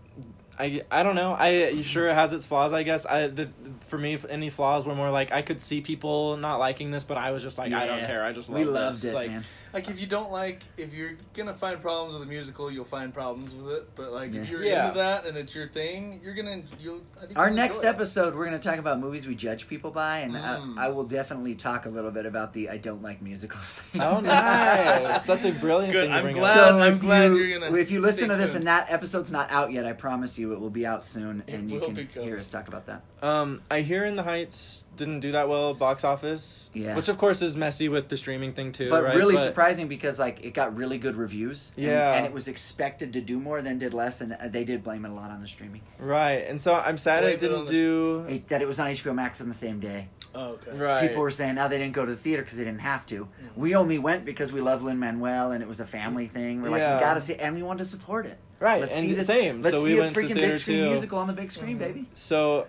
I I don't know. I sure it has its flaws, I guess. I the for me any flaws were more like I could see people not liking this, but I was just like I don't care. I just love we loved this. it, like man. Like if you don't like, if you're gonna find problems with a musical, you'll find problems with it. But like Yeah. if you're Yeah. into that and it's your thing, you're gonna you'll. I think Our you'll next enjoy it. episode, we're going to talk about movies we judge people by, and Mm. I, I will definitely talk a little bit about the I don't like musicals thing. Oh nice. That's a brilliant Good, thing I'm bring glad- up. So I'm if glad you, you're gonna If you listen stay to this tuned. and that episode's not out yet, I promise you it will be out soon, It and you can hear us talk about that. Um, I hear In the Heights didn't do that well box office. Yeah. Which of course is messy with the streaming thing too. but right? really surprising because like it got really good reviews. and- Yeah. and, it was expected to do more than did less, and uh, they did blame it a lot on the streaming. Right, and so I'm sad Blame it it on didn't the- do. It, that it was on HBO Max on the same day. Oh, okay. Right. People were saying now they didn't go to the theater because they didn't have to. Mm-hmm. We only went because we love Lin Manuel and it was a family thing. We're like, Yeah. we gotta see, and we wanted to support it. Right, Let's and see the same. Let's So see we a went freaking theater big screen too. musical on the big screen, Mm-hmm. baby. So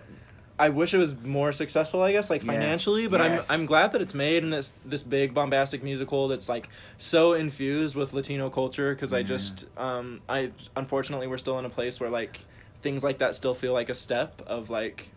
I wish it was more successful, I guess, like Yes, financially, but yes. I'm I'm glad that it's made in this this big bombastic musical that's like so infused with Latino culture because I just um I unfortunately we're still in a place where like things like that still feel like a step of like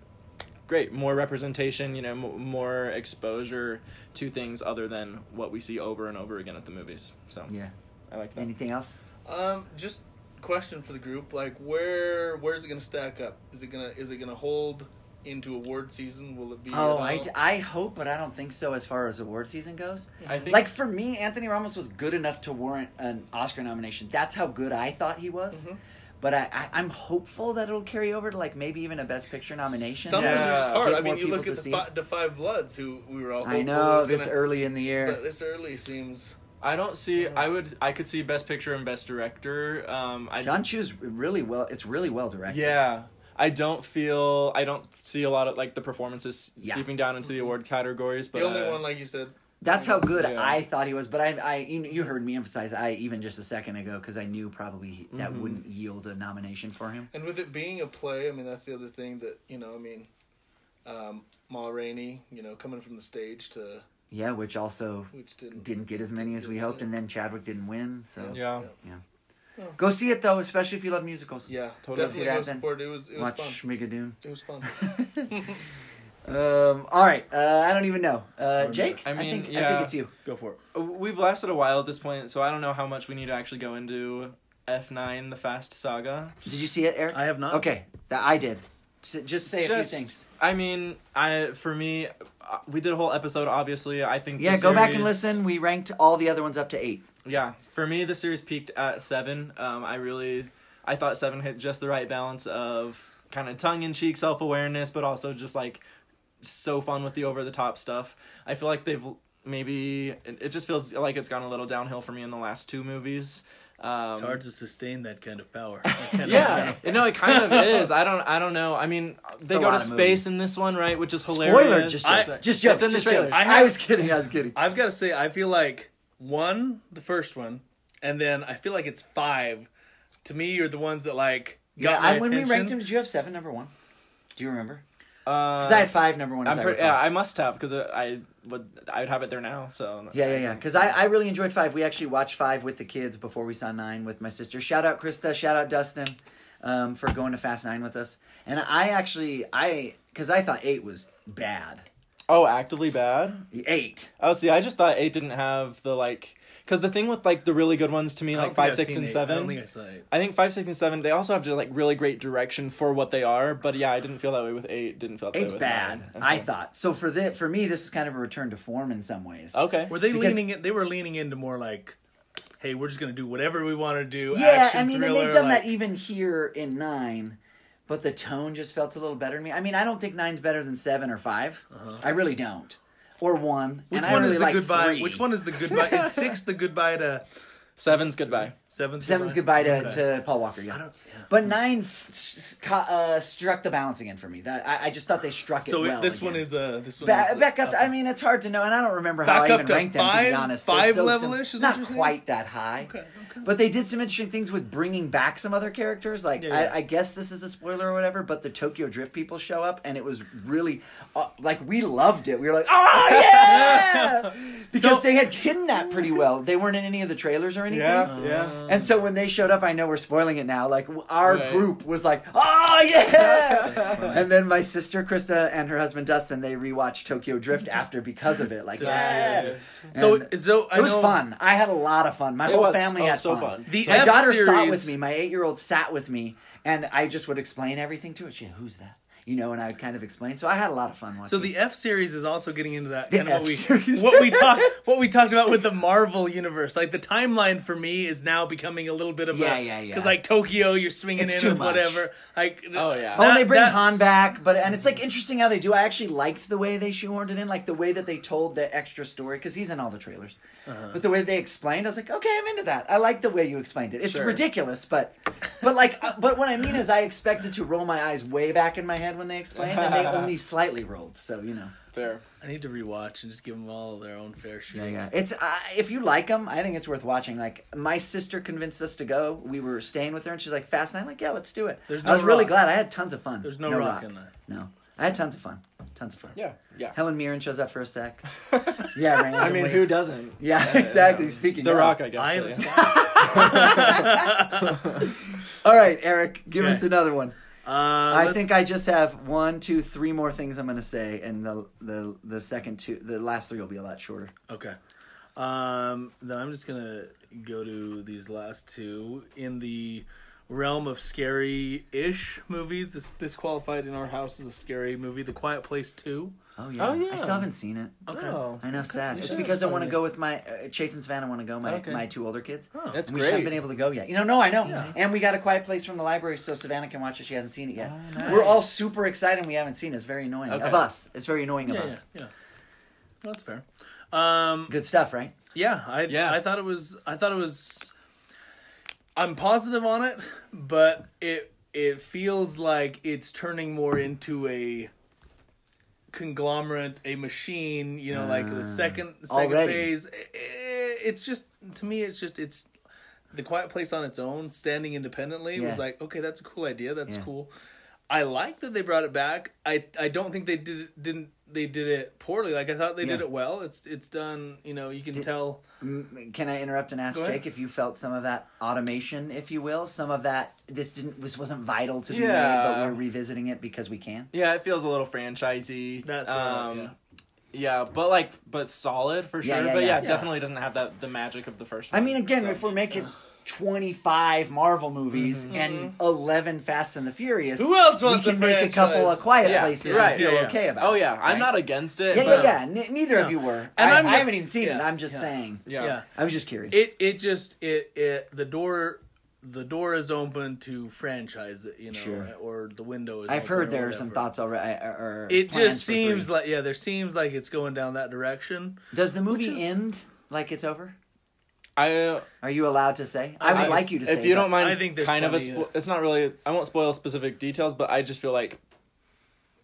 great more representation, you know, m- more exposure to things other than what we see over and over again at the movies. So Yeah. I like that. Anything else? Um, just question for the group: like, where where's it gonna stack up? Is it gonna is it gonna hold into award season? Will it be? Oh, I. I hope, but I don't think so as far as award season goes. I think Like for me, Anthony Ramos was good enough to warrant an Oscar nomination. That's how good I thought he was. Mhm. But I, I, I'm hopeful that it'll carry over to like maybe even a Best Picture nomination. Some of Yeah. are just hard. I mean, you look at the, see fi- it. the Five Bloods, who we were all. I hopeful know was this gonna- early in the year. But this early seems. I don't see. I would. I could see best picture and best director. Um, I Jon Chu's really well. It's really well directed. Yeah. I don't feel I don't see a lot of like the performances Yeah. seeping down into the award categories, but The only uh, one, like you said, That's how good Yeah. I thought he was. But I, I, you, you heard me emphasize I even just a second ago because I knew probably that Mhm. wouldn't yield a nomination for him. and with it being a play, I mean, that's the other thing that you know. I mean, um, Ma Rainey, you know, coming from the stage to Yeah, which also which didn't didn't get as many as we hoped, and then Chadwick didn't win. So yeah, yeah. Go see it though, especially if you love musicals. Yeah, Totally. definitely See go then. support. It was it was Watch fun. Schmigadoon. It was fun. Um, all right, uh, I don't even know. Uh, Jake, I I, mean, think I think it's you. Go for it. We've lasted a while at this point, so I don't know how much we need to actually go into F9 the Fast Saga. Did you see it, Eric? I have not. Okay, that I did. Just say a few things. I mean, I for me uh, we did a whole episode obviously. I think Yeah, the go back and listen. We ranked all the other ones up to eight. Yeah, for me, the series peaked at seven. Um, I really, I thought seven hit just the right balance of kind of tongue in cheek self awareness, but also just like so fun with the over the top stuff. I feel like they've maybe it, just feels like it's gone a little downhill for me in the last two movies. Um, It's hard to sustain that kind of power. Kind of- yeah, no, it kind of is. I don't, I don't know. I mean, they go to space in this one, right? Which is hilarious. Spoiler, just I- just jokes. in the. I I, was kidding. I was kidding. I've got to say, I feel like one, the first one, and then I feel like it's five. To me, are the ones that like Yeah, got my I, when we ranked them, did you have seven number one? Do you remember? Uh, Because I had five number one. I'm pretty, recall. yeah, I must have because I would, I would have it there now. So Yeah, yeah, yeah. Because I, I really enjoyed five. We actually watched five with the kids before we saw nine with my sister. Shout out Krista. Shout out Dustin um, for going to Fast Nine with us. And I actually, I because I thought eight was bad. Oh, actively bad. Eight. Oh, see, I just thought eight didn't have the like, because the thing with like the really good ones to me, like five, six, and eight. seven. I don't think I saw it. I think five, six, and seven. They also have just like really great direction for what they are. But yeah, I didn't feel that way with eight. Didn't feel that Eight's way with bad. nine. I thought. So for the for me, this is kind of a return to form in some ways. Okay. Were they Because- leaning? In, they were leaning into more like, hey, we're just gonna do whatever we want to do. Yeah, action, I mean, thriller, and they've done like, that even here in nine, but the tone just felt a little better to me. I mean, I don't think nine's better than seven or 5 uh-huh. I really don't, or one. Which and I one really is the like goodbye? three. Which one is the goodbye? is six the goodbye to Seven's goodbye. Seven's? Seven's goodbye to, Okay. to Paul Walker. Yeah. Yeah. but nine f- uh, struck the balance again for me. That I, I just thought they struck it So well. this again. one is uh this one Ba- is, back up. I mean, it's hard to know, and I don't remember how I even ranked them. To be honest, They're five so level-ish, sim- is not quite that high. Okay, okay. But they did some interesting things with bringing back some other characters. Like Yeah, yeah. I, I guess this is a spoiler or whatever, but the Tokyo Drift people show up, and it was really uh, like we loved it. We were like, oh yeah, because So- they had hidden that pretty well. They weren't in any of the trailers or anything. Yeah, yeah. And so when they showed up, I know we're spoiling it now. Like our Right. group was like, "Oh yeah!" and then my sister Krista and her husband Dustin they rewatched Tokyo Drift after because of it. Like, yeah. Yes. So so I it was know, fun. I had a lot of fun. My It whole was. family Oh, had so fun. fun. The My F daughter saw it with me. My eight-year-old sat with me, and I just would explain everything to her. She, who's that? You know, and I would kind of explain. So I had a lot of fun watching. So the F series is also getting into that The kind of what we what we talked what we talked about with the Marvel universe. Like the timeline for me is now becoming a little bit of Yeah, a, yeah, yeah. Because like Tokyo, you're swinging It's in too with much. whatever. Like Oh, yeah. Oh, and they bring that's- Han back, but and it's like interesting how they do. I actually liked the way they shoehorned it in, like the way that they told the extra story because he's in all the trailers. Uh-huh. But the way they explained, I was like, okay, I'm into that. I like the way you explained it. It's Sure. ridiculous, but but like, uh, but what I mean is, I expected to roll my eyes way back in my head when they explained, and they only slightly rolled. So you know, Fair. I need to rewatch and just give them all their own fair share. yeah, yeah. It's uh, if you like them, I think it's worth watching. Like my sister convinced us to go. We were staying with her, and she's like, "Fast night." Like, yeah, let's do it. There's no I was no really glad. I had tons of fun. There's no, rock, in that. No, I had tons of fun. Tons of fun. Yeah, yeah. Helen Mirren shows up for a sec. Yeah, randomly. I mean, who doesn't? Yeah, exactly. Speaking The of. Rock, I guess. Eye in but yeah. All right, Eric, give Okay. us another one. Uh, I think I just have one, two, three more things I'm going to say, and the the the second two, the last three will be a lot shorter. Okay. Um, then I'm just gonna go to these last two in the realm of scary-ish movies. This this qualified in our house as a scary movie. The Quiet Place Two. Oh yeah. Oh, yeah. I still haven't seen it. Okay. Oh. I know, sad. You It's because I want to go with my uh, Chase and Savannah. Want to go. My Okay. my two older kids. Oh. That's we just haven't been able to go yet. You know, no, I know. Yeah. And we got a quiet place from the library, so Savannah can watch it. She hasn't seen it yet. Oh, nice. We're all super excited. and We haven't seen it. It's very annoying Okay. of us. It's very annoying of yeah, yeah, us. yeah. That's fair. Um, Good stuff, right? Yeah, I Yeah. I thought it was I thought it was I'm positive on it, but it it feels like it's turning more into a conglomerate, a machine, you know, like the ah, second second already. phase. It's just to me it's just it's the quiet place on its own, standing independently Yeah. was like, okay, that's a cool idea. That's Yeah. cool. I like that they brought it back. I I don't think they did didn't they did it poorly. Like I thought they did it well. It's it's done. You know, you can Did- tell. Mm, Can I interrupt and ask Jake if you felt some of that automation, if you will, some of that this didn't this wasn't vital to be made, but we're revisiting it because we can. Yeah, it feels a little franchisey. That's um, want, yeah. but like, but solid for sure. yeah, but yeah. yeah, Yeah. definitely doesn't have that the magic of the first one. I mean, again, so. if we're making twenty five Marvel movies Mm-hmm. and eleven Fast and the Furious, Who else wants we a can make a couple of? Quiet Yeah, Places right. and feel Yeah, yeah. okay about. oh yeah. I'm not against it. Yeah, but, yeah, yeah. N- neither of you were, And I, I'm I haven't even seen it. I'm just yeah. saying. yeah. yeah. I was just curious. It it just it it the door the door is open to franchise it, you know, Sure. or the window is. I've open heard or there are some thoughts already. Or, or It just seems three. like yeah, there seems like it's going down that direction. Does the movie is- end like it's over? I Are you allowed to say? I would I- like you to say. if you but- don't mind, I think there's kind of a. plenty, Spo- it's not really. I won't spoil specific details, but I just feel like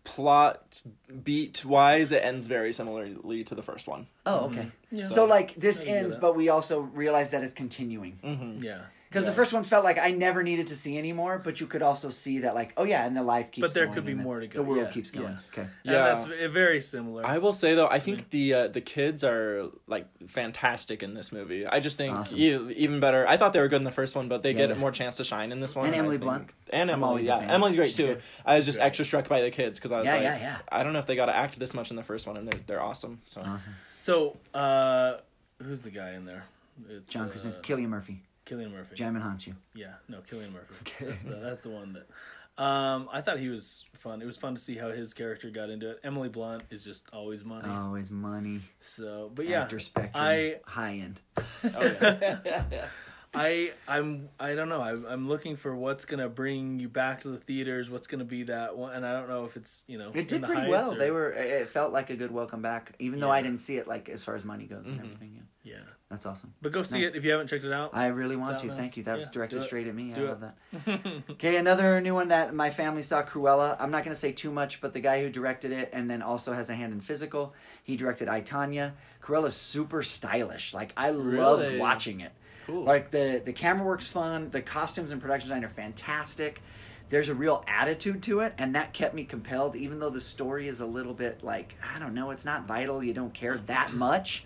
plot beat wise, it ends very similarly to the first one. Oh, okay. Mm-hmm. Yeah. So like this I can do ends, that. but we also realize that it's continuing. Mm-hmm. Yeah, Because the first one felt like I never needed to see anymore, but you could also see that like, oh yeah, and the life keeps. Going. But there going could be and the- more to go, The world yeah, keeps going. yeah. Okay. and Yeah. that's very similar. I will say though, I think the uh, the kids are like fantastic in this movie. I just think Awesome. e- even better. I thought they were good in the first one, but they Yeah, get yeah. more chance to shine in this one. And Emily think- Blunt. And I'm Emily, always a yeah, fan. Emily's great too. I was just Great. extra struck by the kids because I was Yeah, like, yeah, yeah. I don't know if they got to act this much in the first one, and they're they're awesome. So Awesome. so uh, who's the guy in there? It's John uh, Krasinski, Cillian Murphy, Cillian Murphy. Djimon Hounsou. Yeah, no, Cillian Murphy. That's the that's the one that. Um, I thought he was fun. It was fun to see how his character got into it. Emily Blunt is just always money. Always money. So, but yeah, Actor spectrum. I high end. oh, yeah. I I'm I don't know. I'm I'm looking for what's gonna bring you back to the theaters. What's gonna be that one? And I don't know if it's you know It did pretty well. or- They were. It felt like a good welcome back, even though I didn't see it like as far as money goes and Mhm. everything. Yeah, yeah. That's awesome. But go see Nice. it if you haven't checked it out. I really want to. Thank you. That was directed straight at me. Do I it. love that. Okay, another new one that my family saw, Cruella. I'm not going to say too much, but the guy who directed it and then also has a hand in physical, he directed I Tonya. Cruella's super stylish. Like I loved watching it. cool. Like the the camera work's fun. The costumes and production design are fantastic. There's a real attitude to it, and that kept me compelled. Even though the story is a little bit like I don't know, it's not vital. You don't care that much.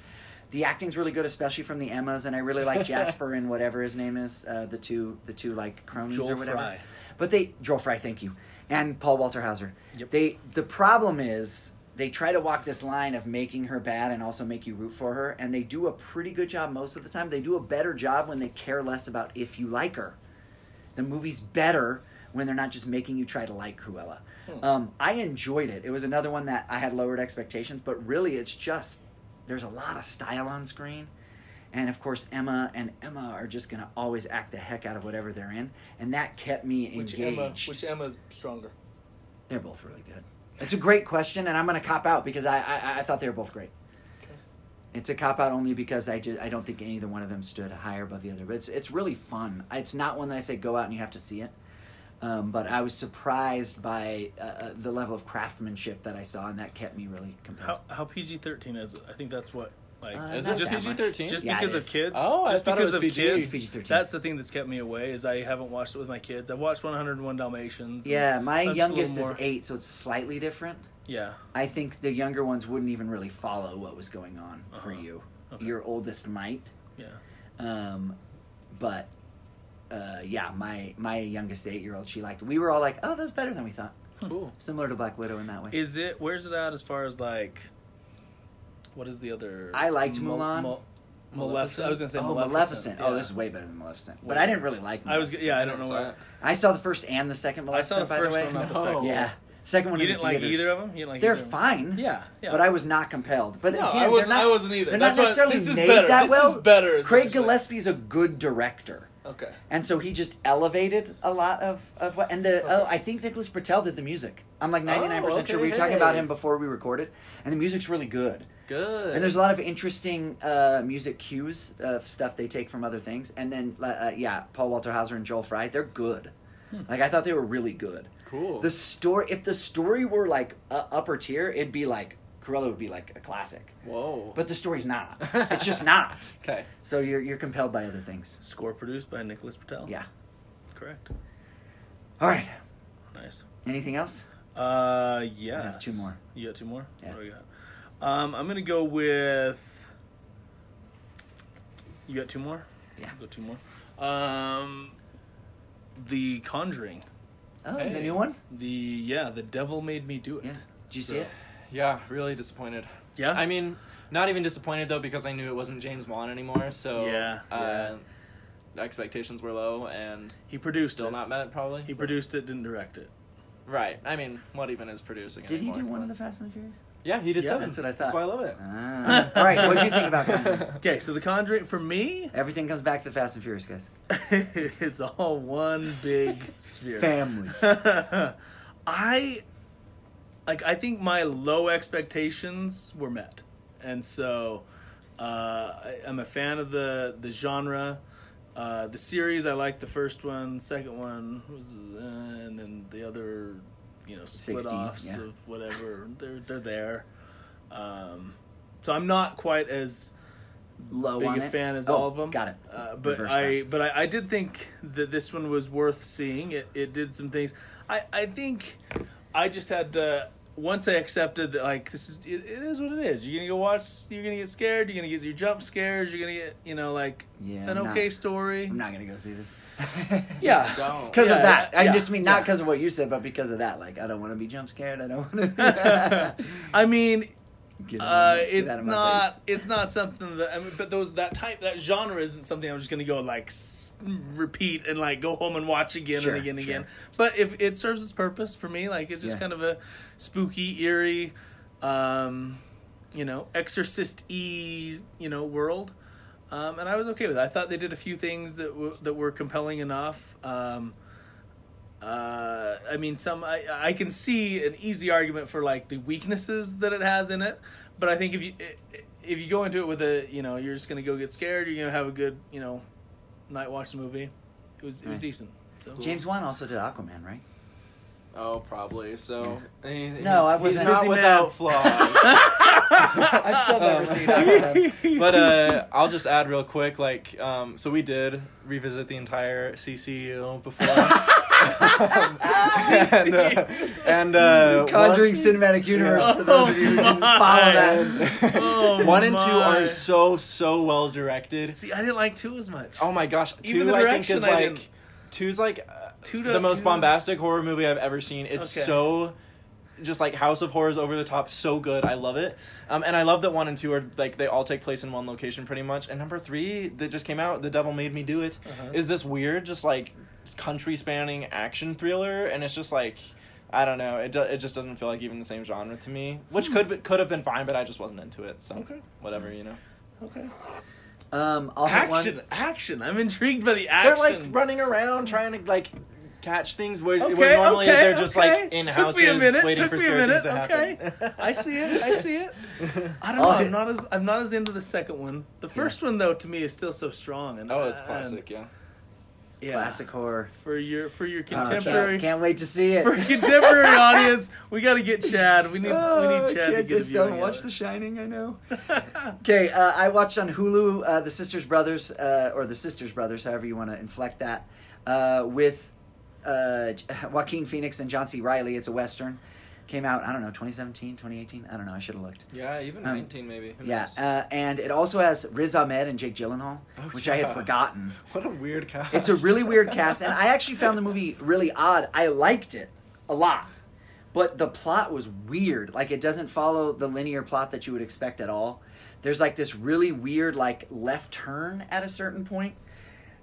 The acting's really good, especially from the Emmas, and I really like Jasper and whatever his name is. Uh, the two the two like cronies Joel or whatever. Fry. But they Joel Fry, thank you, and Paul Walter Hauser. Yep. They the problem is they try to walk this line of making her bad and also make you root for her, and they do a pretty good job most of the time. They do a better job when they care less about if you like her. The movie's better when they're not just making you try to like Cruella. Um, I enjoyed it. It was another one that I had lowered expectations, but really it's just there's a lot of style on screen. And of course, Emma and Emma are just going to always act the heck out of whatever they're in. And that kept me engaged. Which. Emma? Which Emma's stronger? They're both really good. It's a great question, and I'm going to cop out because I, I I thought they were both great. Okay. It's a cop out only because I just I don't think either one of them stood higher above the other. But it's it's really fun. It's not one that I say go out and you have to see it. Um, but I was surprised by uh, uh, the level of craftsmanship that I saw, and that kept me really compelled. How how PG thirteen is it? I think that's what like Uh, Is it just. PG-13? just Yeah, because it of kids. Oh, I just thought it because was of PG. kids. PG-13. That's the thing that's kept me away is I haven't watched it with my kids. I've watched 101 Dalmatians. Yeah, my youngest little is eight, so it's slightly different. Yeah, I think the younger ones wouldn't even really follow what was going on for Uh-huh. you. Okay. Your oldest might, yeah. um, but uh, yeah, my my youngest eight year old, she liked. it. We were all like, "Oh, that's better than we thought." cool. Similar to Black Widow in that way. Is it? Where's it at as far as like? What is the other? I liked Mul- Mulan. Mul- Maleficent. I was gonna say oh, Maleficent. Maleficent. Oh, this is way better than Maleficent. Way But I didn't really like. I was. Maleficent. Yeah, I I don't know never what. I saw the first and the second Maleficent. I saw the by first the way. one, not the No. second. Yeah, second one. You in the didn't like theaters. either of them. You didn't like They're either fine. Yeah, yeah. But I was not compelled. But No, again, I wasn't. not, I wasn't either. They're That's not why- necessarily this is made better. that This well. is better, is Craig you're saying. Gillespie's a good director. Okay. And so he just elevated a lot of, of what, and the Okay. oh, I think Nicholas Britell did the music. I'm like 99 percent sure. okay, We were talking about him before we recorded, and the music's really good. Good. And there's a lot of interesting uh, music cues of stuff they take from other things. And then, uh, uh, yeah, Paul Walter Hauser and Joel Fry, they're good. Like I thought they were really good. cool. The story, if the story were like uh, upper tier, it'd be like Cruella would be like a classic. Whoa. But the story's not. it's just not. okay. So you're you're compelled by other things. Score produced by Nicholas Britell. Yeah. Correct. All right. Nice. Anything else? Uh, yeah. have two more. You got two more. Yeah. What do we got? Um, I'm gonna go with. You got two more. Yeah. Go two more. Um, The Conjuring. Oh, the new one. The yeah, the devil made me do it. Yeah. Did you So- see it? Yeah, really disappointed. Yeah. I mean, not even disappointed though because I knew it wasn't James Wan anymore. So Yeah, uh, yeah. expectations were low and he produced still it. not met probably. He produced it, didn't direct it. right. I mean, what even is producing? Did he do one of the Fast and the Furious? Yeah, he did Yeah, seven. that's what I thought. That's why I love it. Ah. All right. What did you think about Conjuring? Okay, so The Conjuring for me, Everything comes back to the Fast and Furious, guys. it's all one big sphere. Family. I like I think my low expectations were met. And so uh, I, I'm a fan of the the genre. Uh, the series I liked the first one, second one was uh, and then the other you know split 16, offs yeah. of whatever. They're they're there. Um, so I'm not quite as Low big on a it. fan as Oh, all of them. Got it. Uh, but I but I, I did think that this one was worth seeing. It it did some things. I I think I just had to once I accepted that like this is it, it is what it is. You're gonna go watch. You're gonna get scared. You're gonna get your jump scares. You're gonna get you know like Yeah, an I'm okay not- story. I'm not gonna go see this. Yeah. Because Yeah, of that. I just mean not yeah. because of what you said, but because of that. Like, I don't want to be jump scared. I don't want to. I mean, Get uh, of get it's out of my not. face. It's not something that. I mean, but those that type that genre isn't something I'm just gonna go like s- repeat and like go home and watch again Sure, and again and sure. again. But if it serves its purpose for me, like it's just Yeah. kind of a spooky, eerie, um, you know, exorcist y, you know, world. Um, and I was okay with it. I thought they did a few things that w- that were compelling enough. Um, uh, I mean, some I, I can see an easy argument for like the weaknesses that it has in it, but I think if you if you go into it with a you know you're just gonna go get scared, you're gonna have a good you know night watch the movie. It was it was Nice. decent. So. James Wan also did Aquaman, right? Oh, probably. So he's, No, I wasn't- he's not Busy man. without flaws. I've still never seen Aquaman. but uh, I'll just add real quick, like, um, so we did revisit the entire CCU before, and, uh, and uh, Conjuring Cinematic Universe Yeah. for those of you who didn't Oh, follow that. Oh, one and two my. are so so well directed. See, I didn't like two as much. Oh my gosh, Even two the I think is I like didn't- two's like uh, Two to- the most two- bombastic horror movie I've ever seen. It's Okay. so just like House of Horrors over the top, so good. I love it, um, and I love that one and two are like they all take place in one location pretty much. And number three that just came out, The Devil Made Me Do It, is Uh-huh. this weird, just like country spanning action thriller, and it's just like. I don't know. It do, it just doesn't feel like even the same genre to me, which could be, could have been fine, but I just wasn't into it. So Okay. whatever, you know. Okay. Um, I'll hit one. Action, action. I'm intrigued by the action. They're like running around trying to like catch things where, Okay, where normally okay, they're just okay. like in Took houses me a minute, waiting took for me a scary things minute, to happen. I see it. I see it. I don't know. I'll hit- I'm not as I'm not as into the second one. The first one though, to me, is still so strong. And oh, it's and- classic, yeah. Yeah, Classic horror. for your for your Oh, can't- contemporary can't, wait to see it. for your contemporary audience. We got to get Chad. We need Oh, we need Chad to can't get a just viewing don't watch The. Shining. I know. Okay, uh, I watched on Hulu uh, the Sisters Brothers, uh, or the Sisters Brothers, however you want to inflect that, uh, with uh, Joaquin Phoenix and John C. Reilly. It's a western. Came out, I don't know, 2017, 2018. I don't know. I should have looked. Yeah, even Um, 19 maybe. Who Yeah, uh, and it also has Riz Ahmed and Jake Gyllenhaal, Oh, which I had forgotten. what a weird cast. It's a really weird cast, and I actually found the movie really odd. I liked it a lot, but the plot was weird. Like it doesn't follow the linear plot that you would expect at all. there's like this really weird like left turn at a certain point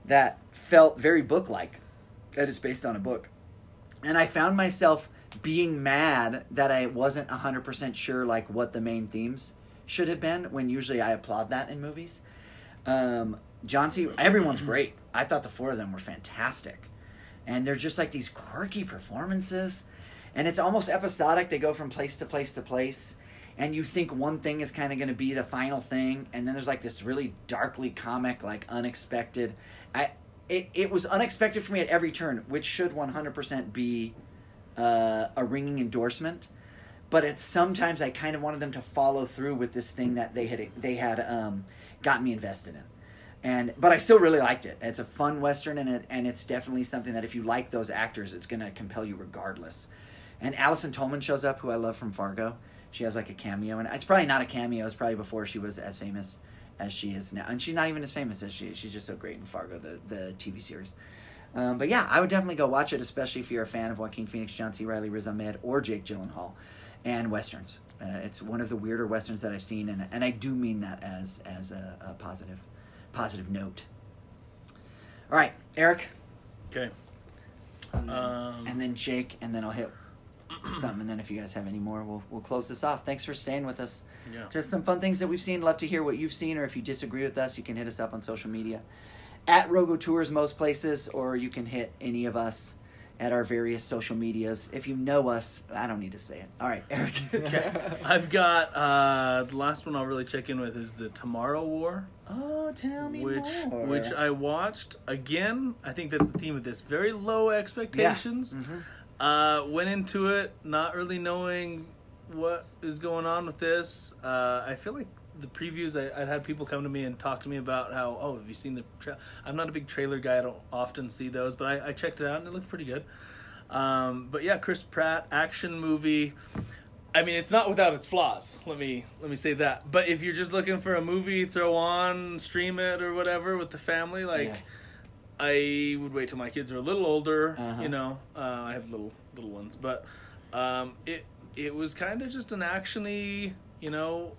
that felt very book like. That it's based on a book. And I found myself being mad that I wasn't 100% sure like what the main themes should have been when usually I applaud that in movies. Um, John C. Everyone's great. I thought the four of them were fantastic, and they're just like these quirky performances, and it's almost episodic. They go from place to place to place, and you think one thing is kind of going to be the final thing, and then there's like this really darkly comic, like unexpected. I it it was unexpected for me at every turn, which should 100% be uh, a ringing endorsement but it's sometimes I kind of wanted them to follow through with this thing that they had they had um, gotten me invested in, and but I still really liked it. It's a fun western, and it, and it's definitely something that if you like those actors, it's gonna compel you regardless. And Allison Tolman shows up, who I love from Fargo. She has like a cameo, and it's probably not a cameo. It's probably before she was as famous as she is now, and she's not even as famous as she is. She's just so great in Fargo, the the TV series. Um, but yeah, I would definitely go watch it, especially if you're a fan of Joaquin Phoenix, John C. Reilly, Riz Ahmed, or Jake Gyllenhaal and westerns. Uh, it's one of the weirder westerns that I've seen, and and I do mean that as as a, a positive positive note. All right, Eric, Okay. and then, Um, and then Jake, and then I'll hit something, and then if you guys have any more, we'll we'll close this off. Thanks for staying with us. Yeah. Just some fun things that we've seen. Love to hear what you've seen, or if you disagree with us, you can hit us up on social media at Rogo Tours most places, or you can hit any of us at our various social medias. If you know us, I don't need to say it. All right, Eric. Okay. I've got uh, the last one I'll really check in with is the Tomorrow War, Oh, tell me which more. which I watched again. I think that's the theme of this. Very low expectations. Mhm. Uh, went into it not really knowing what is going on with this. Uh, I feel like the previews I, I'd had people come to me and talk to me about how oh have you seen the tra-? I'm not a big trailer guy. I don't often see those, but I, I checked it out and it looked pretty good. Um, but yeah, Chris Pratt action movie. I mean, it's not without its flaws. Let me let me say that. But if you're just looking for a movie, throw on, stream it or whatever with the family, like Yeah. I would wait till my kids are a little older. Uh-huh. You know, uh, I have little little ones, but um, it it was kind of just an actiony, you know,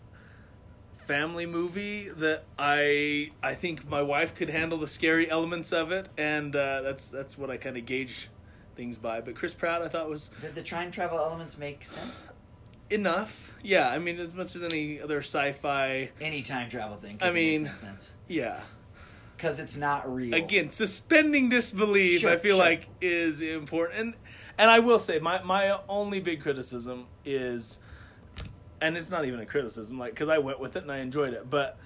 family movie that I I think my wife could handle the scary elements of it, and uh, that's that's what I kind of gauge things by. But Chris Pratt, I thought was Did the time travel elements make sense? enough. Yeah, I mean, as much as any other sci-fi. Any time travel thing. I mean- makes no sense Yeah. because it's not real. again suspending disbelief Sure, i feel sure. like is important and and i will say my my only big criticism is and it's not even a criticism like because i went with it and i enjoyed it but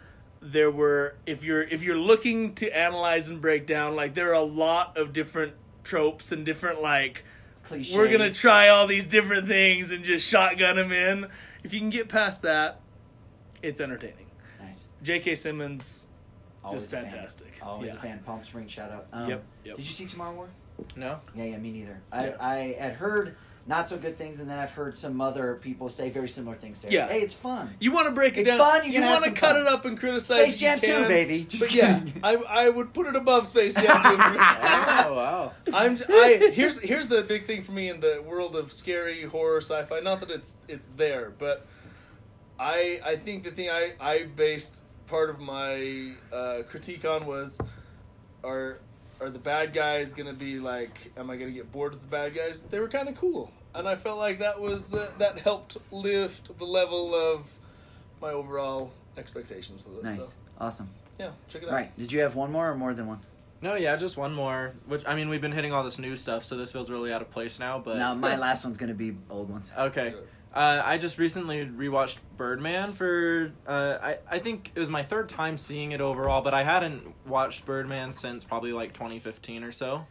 there were if you're if you're looking to analyze and break down like there are a lot of different tropes and different like Cliches. we're gonna try all these different things and just shotgun them in if you can get past that it's entertaining Nice. j.k simmons Always Just a fan. fantastic. Always Yeah. a fan. Palm Springs shout out. Um, Yep, yep. Did you see Tomorrow War? No. Yeah, yeah, me neither. I, Yeah. I had heard not so good things, and then I've heard some other people say very similar things. There. Yeah. Hey, it's fun. You want to break it It's down. fun, you can have want to cut fun. it up and criticize. Space Jam you can, 2, baby. Just but yeah. I I would put it above Space Jam 2. oh wow. I'm j- I here's here's the big thing for me in the world of scary horror sci-fi. Not that it's it's there, but I I think the thing I I based part of my uh, critique on was are are the bad guys gonna be like am I gonna get bored with the bad guys? They were kind of cool, and I felt like that was uh, that helped lift the level of my overall expectations with it. Nice. So Awesome. yeah, check it out. All right. Did you have one more or more than one? No, yeah, just one more. Which I mean, we've been hitting all this new stuff, so this feels really out of place now. But no, my last one's gonna be old ones. Okay. Uh, I just recently rewatched Birdman for uh, I I think it was my third time seeing it overall, but I hadn't watched Birdman since probably like 2015 or so,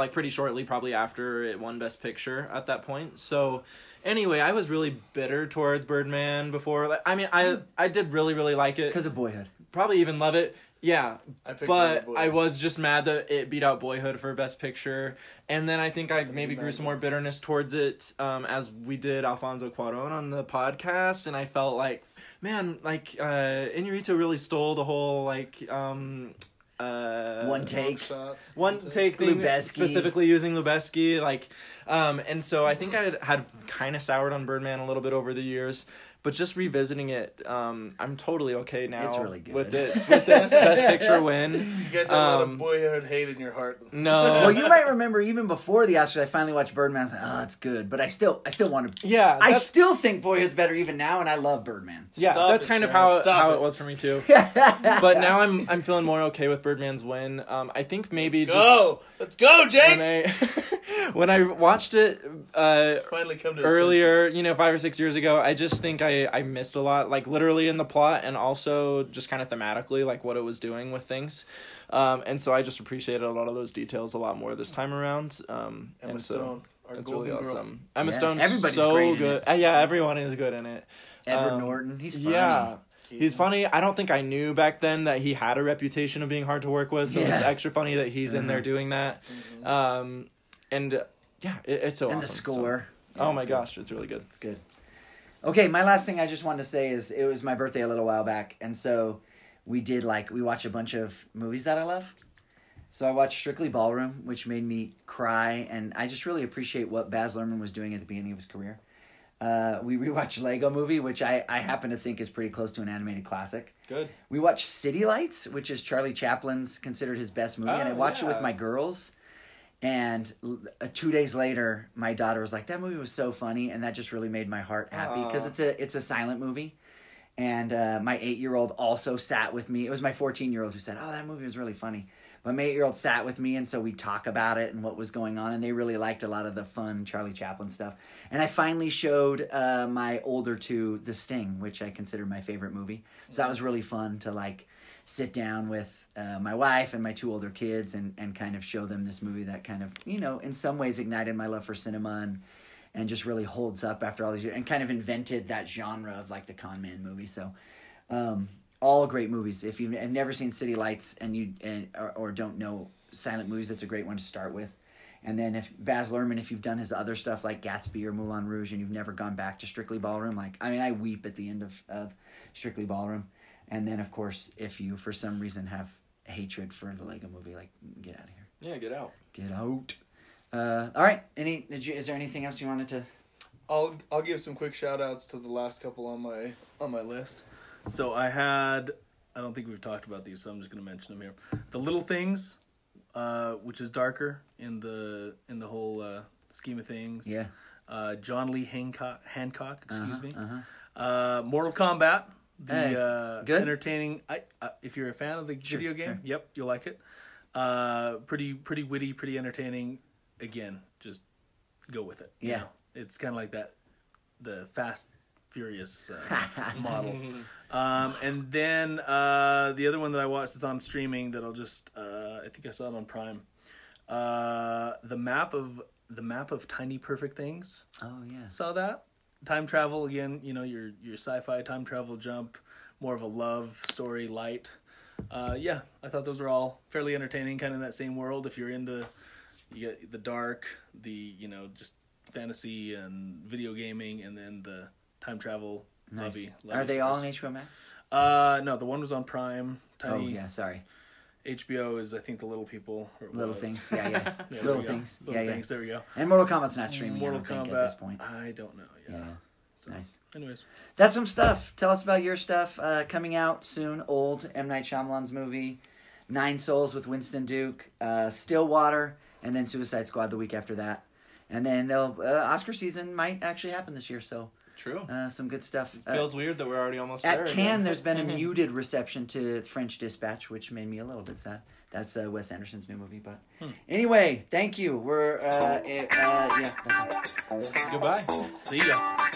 like pretty shortly probably after it won Best Picture at that point. So anyway, I was really bitter towards Birdman before. Like, I mean, I I did really really like it, Because of Boyhood. probably even love it. Yeah, I but I was just mad that it beat out Boyhood for Best Picture, and then I think I maybe grew some more bitterness towards it um, as we did Alfonso Cuarón on the podcast, and I felt like, man, like uh, Iñárritu really stole the whole like um, uh, One take. Shots. one take thing Lubezki. specifically using Lubezki, like, um, and so I think I had, had kind of soured on Birdman a little bit over the years, but just revisiting it, um, I'm totally okay now. It's really good. with it with its best picture win. You guys have a lot Um, of boyhood hate in your heart. No, Well, you might remember even before the Oscars, I finally watched Birdman. I was like, oh, it's good, but I still, I still want to. yeah, I still think Boyhood's better even now, and I love Birdman. yeah, Stop that's it, kind of how Stop how it. it was for me too. but But now I'm I'm feeling more okay with Birdman's win. Um, I think maybe just Go, let's go, Jake. when I when I watched it uh, finally come to earlier, you know, five or six years ago, I just think I I missed a lot, like literally in the plot and also just kind of thematically, like what it was doing with things. Um, and so I just appreciated a lot of those details a lot more this time around. Um, Emma and so Stone, it's really girl. awesome. Emma Yeah, Stone's everybody's so good. Uh, yeah, everyone is good in it. Edward Um, Norton, he's funny. Yeah. He's funny. I don't think I knew back then that he had a reputation of being hard to work with, so it's extra funny that he's in there Uh-huh. doing that. Um, and uh, yeah, it, it's so and awesome. the So- score. oh my gosh, it's really good. It's good. Okay, my last thing I just wanted to say is it was my birthday a little while back, and so we did like we watched a bunch of movies that I love. So I watched Strictly Ballroom, which made me cry, and I just really appreciate what Baz Luhrmann was doing at the beginning of his career. Uh, we rewatched Lego Movie, which I, I happen to think is pretty close to an animated classic. Good. We watched City Lights, which is Charlie Chaplin's considered his best movie, and I Oh, watched it with my girls. And uh, two days later, my daughter was like, "That movie was so funny," and that just really made my heart happy because it's a it's a silent movie. And uh, my eight year old also sat with me. It was my fourteen year old who said, "Oh, that movie was really funny." But my eight year old sat with me, and so we talk about it and what was going on, and they really liked a lot of the fun Charlie Chaplin stuff. And I finally showed uh, my older two The Sting, which I consider my favorite movie. So that was really fun to like sit down with uh, my wife and my two older kids and, and kind of show them this movie that kind of you know in some ways ignited my love for cinema and and just really holds up after all these years and kind of invented that genre of like the con man movie. So um, all great movies. If you've never seen city lights and you and, or, or don't know silent movies that's a great one to start with. And then if Baz Luhrmann, if you've done his other stuff like Gatsby or Moulin Rouge, and you've never gone back to Strictly Ballroom, like I mean, I weep at the end of, of Strictly Ballroom. And then, of course, if you for some reason have hatred for the Lego Movie, like get out of here, Yeah, get out. get out. Uh, all right. Any? Did you? Is there anything else you wanted to? I'll I'll give some quick shout outs to the last couple on my on my list. So I had I don't think we've talked about these, so I'm just gonna mention them here. The little things, uh, which is darker in the in the whole uh, scheme of things. Yeah. Uh, John Lee Hancock Hancock, excuse Uh-huh, me. Uh-huh. Uh, Mortal Kombat, the Hey, uh, good. entertaining. I uh, if you're a fan of the Sure, video game, sure. yep, you'll like it. Uh, pretty pretty witty, pretty entertaining. Again, just go with it. you Yeah. know? it's kind of like that, the Fast Furious uh, model. Um, and then uh, the other one that I watched is on streaming that I'll just uh, I think I saw it on Prime. Uh, the map of the map of tiny perfect things Oh yeah. saw that time travel again you know your your sci-fi time travel jump more of a love story light uh yeah i thought those were all fairly entertaining kind of in that same world if you're into you get the dark the you know just fantasy and video gaming and then the time travel Nice. lovey, Are they all on. HBO Max? uh no the one was on prime Oh yeah. Sorry. Hbo is i think the little people or Little was. things. Yeah, yeah. Yeah, Little things. little yeah, things there we go. And Mortal Kombat's not streaming. mortal kombat at this point. i don't know yeah, Yeah. So, Nice. anyways That's some stuff. Tell us about your stuff uh, coming out soon. Old M Night Shyamalan's movie, Nine Souls with Winston Duke, uh, Stillwater, and then Suicide Squad the week after that. And then they'll uh, Oscar season might actually happen this year, so True. uh, some good stuff. Uh, Feels weird that we're already almost there. at. Cannes, there's been a muted reception to French Dispatch, which made me a little bit sad. That's uh, Wes Anderson's new movie, but anyway, thank you. We're uh, uh, yeah. That's all. Goodbye. see ya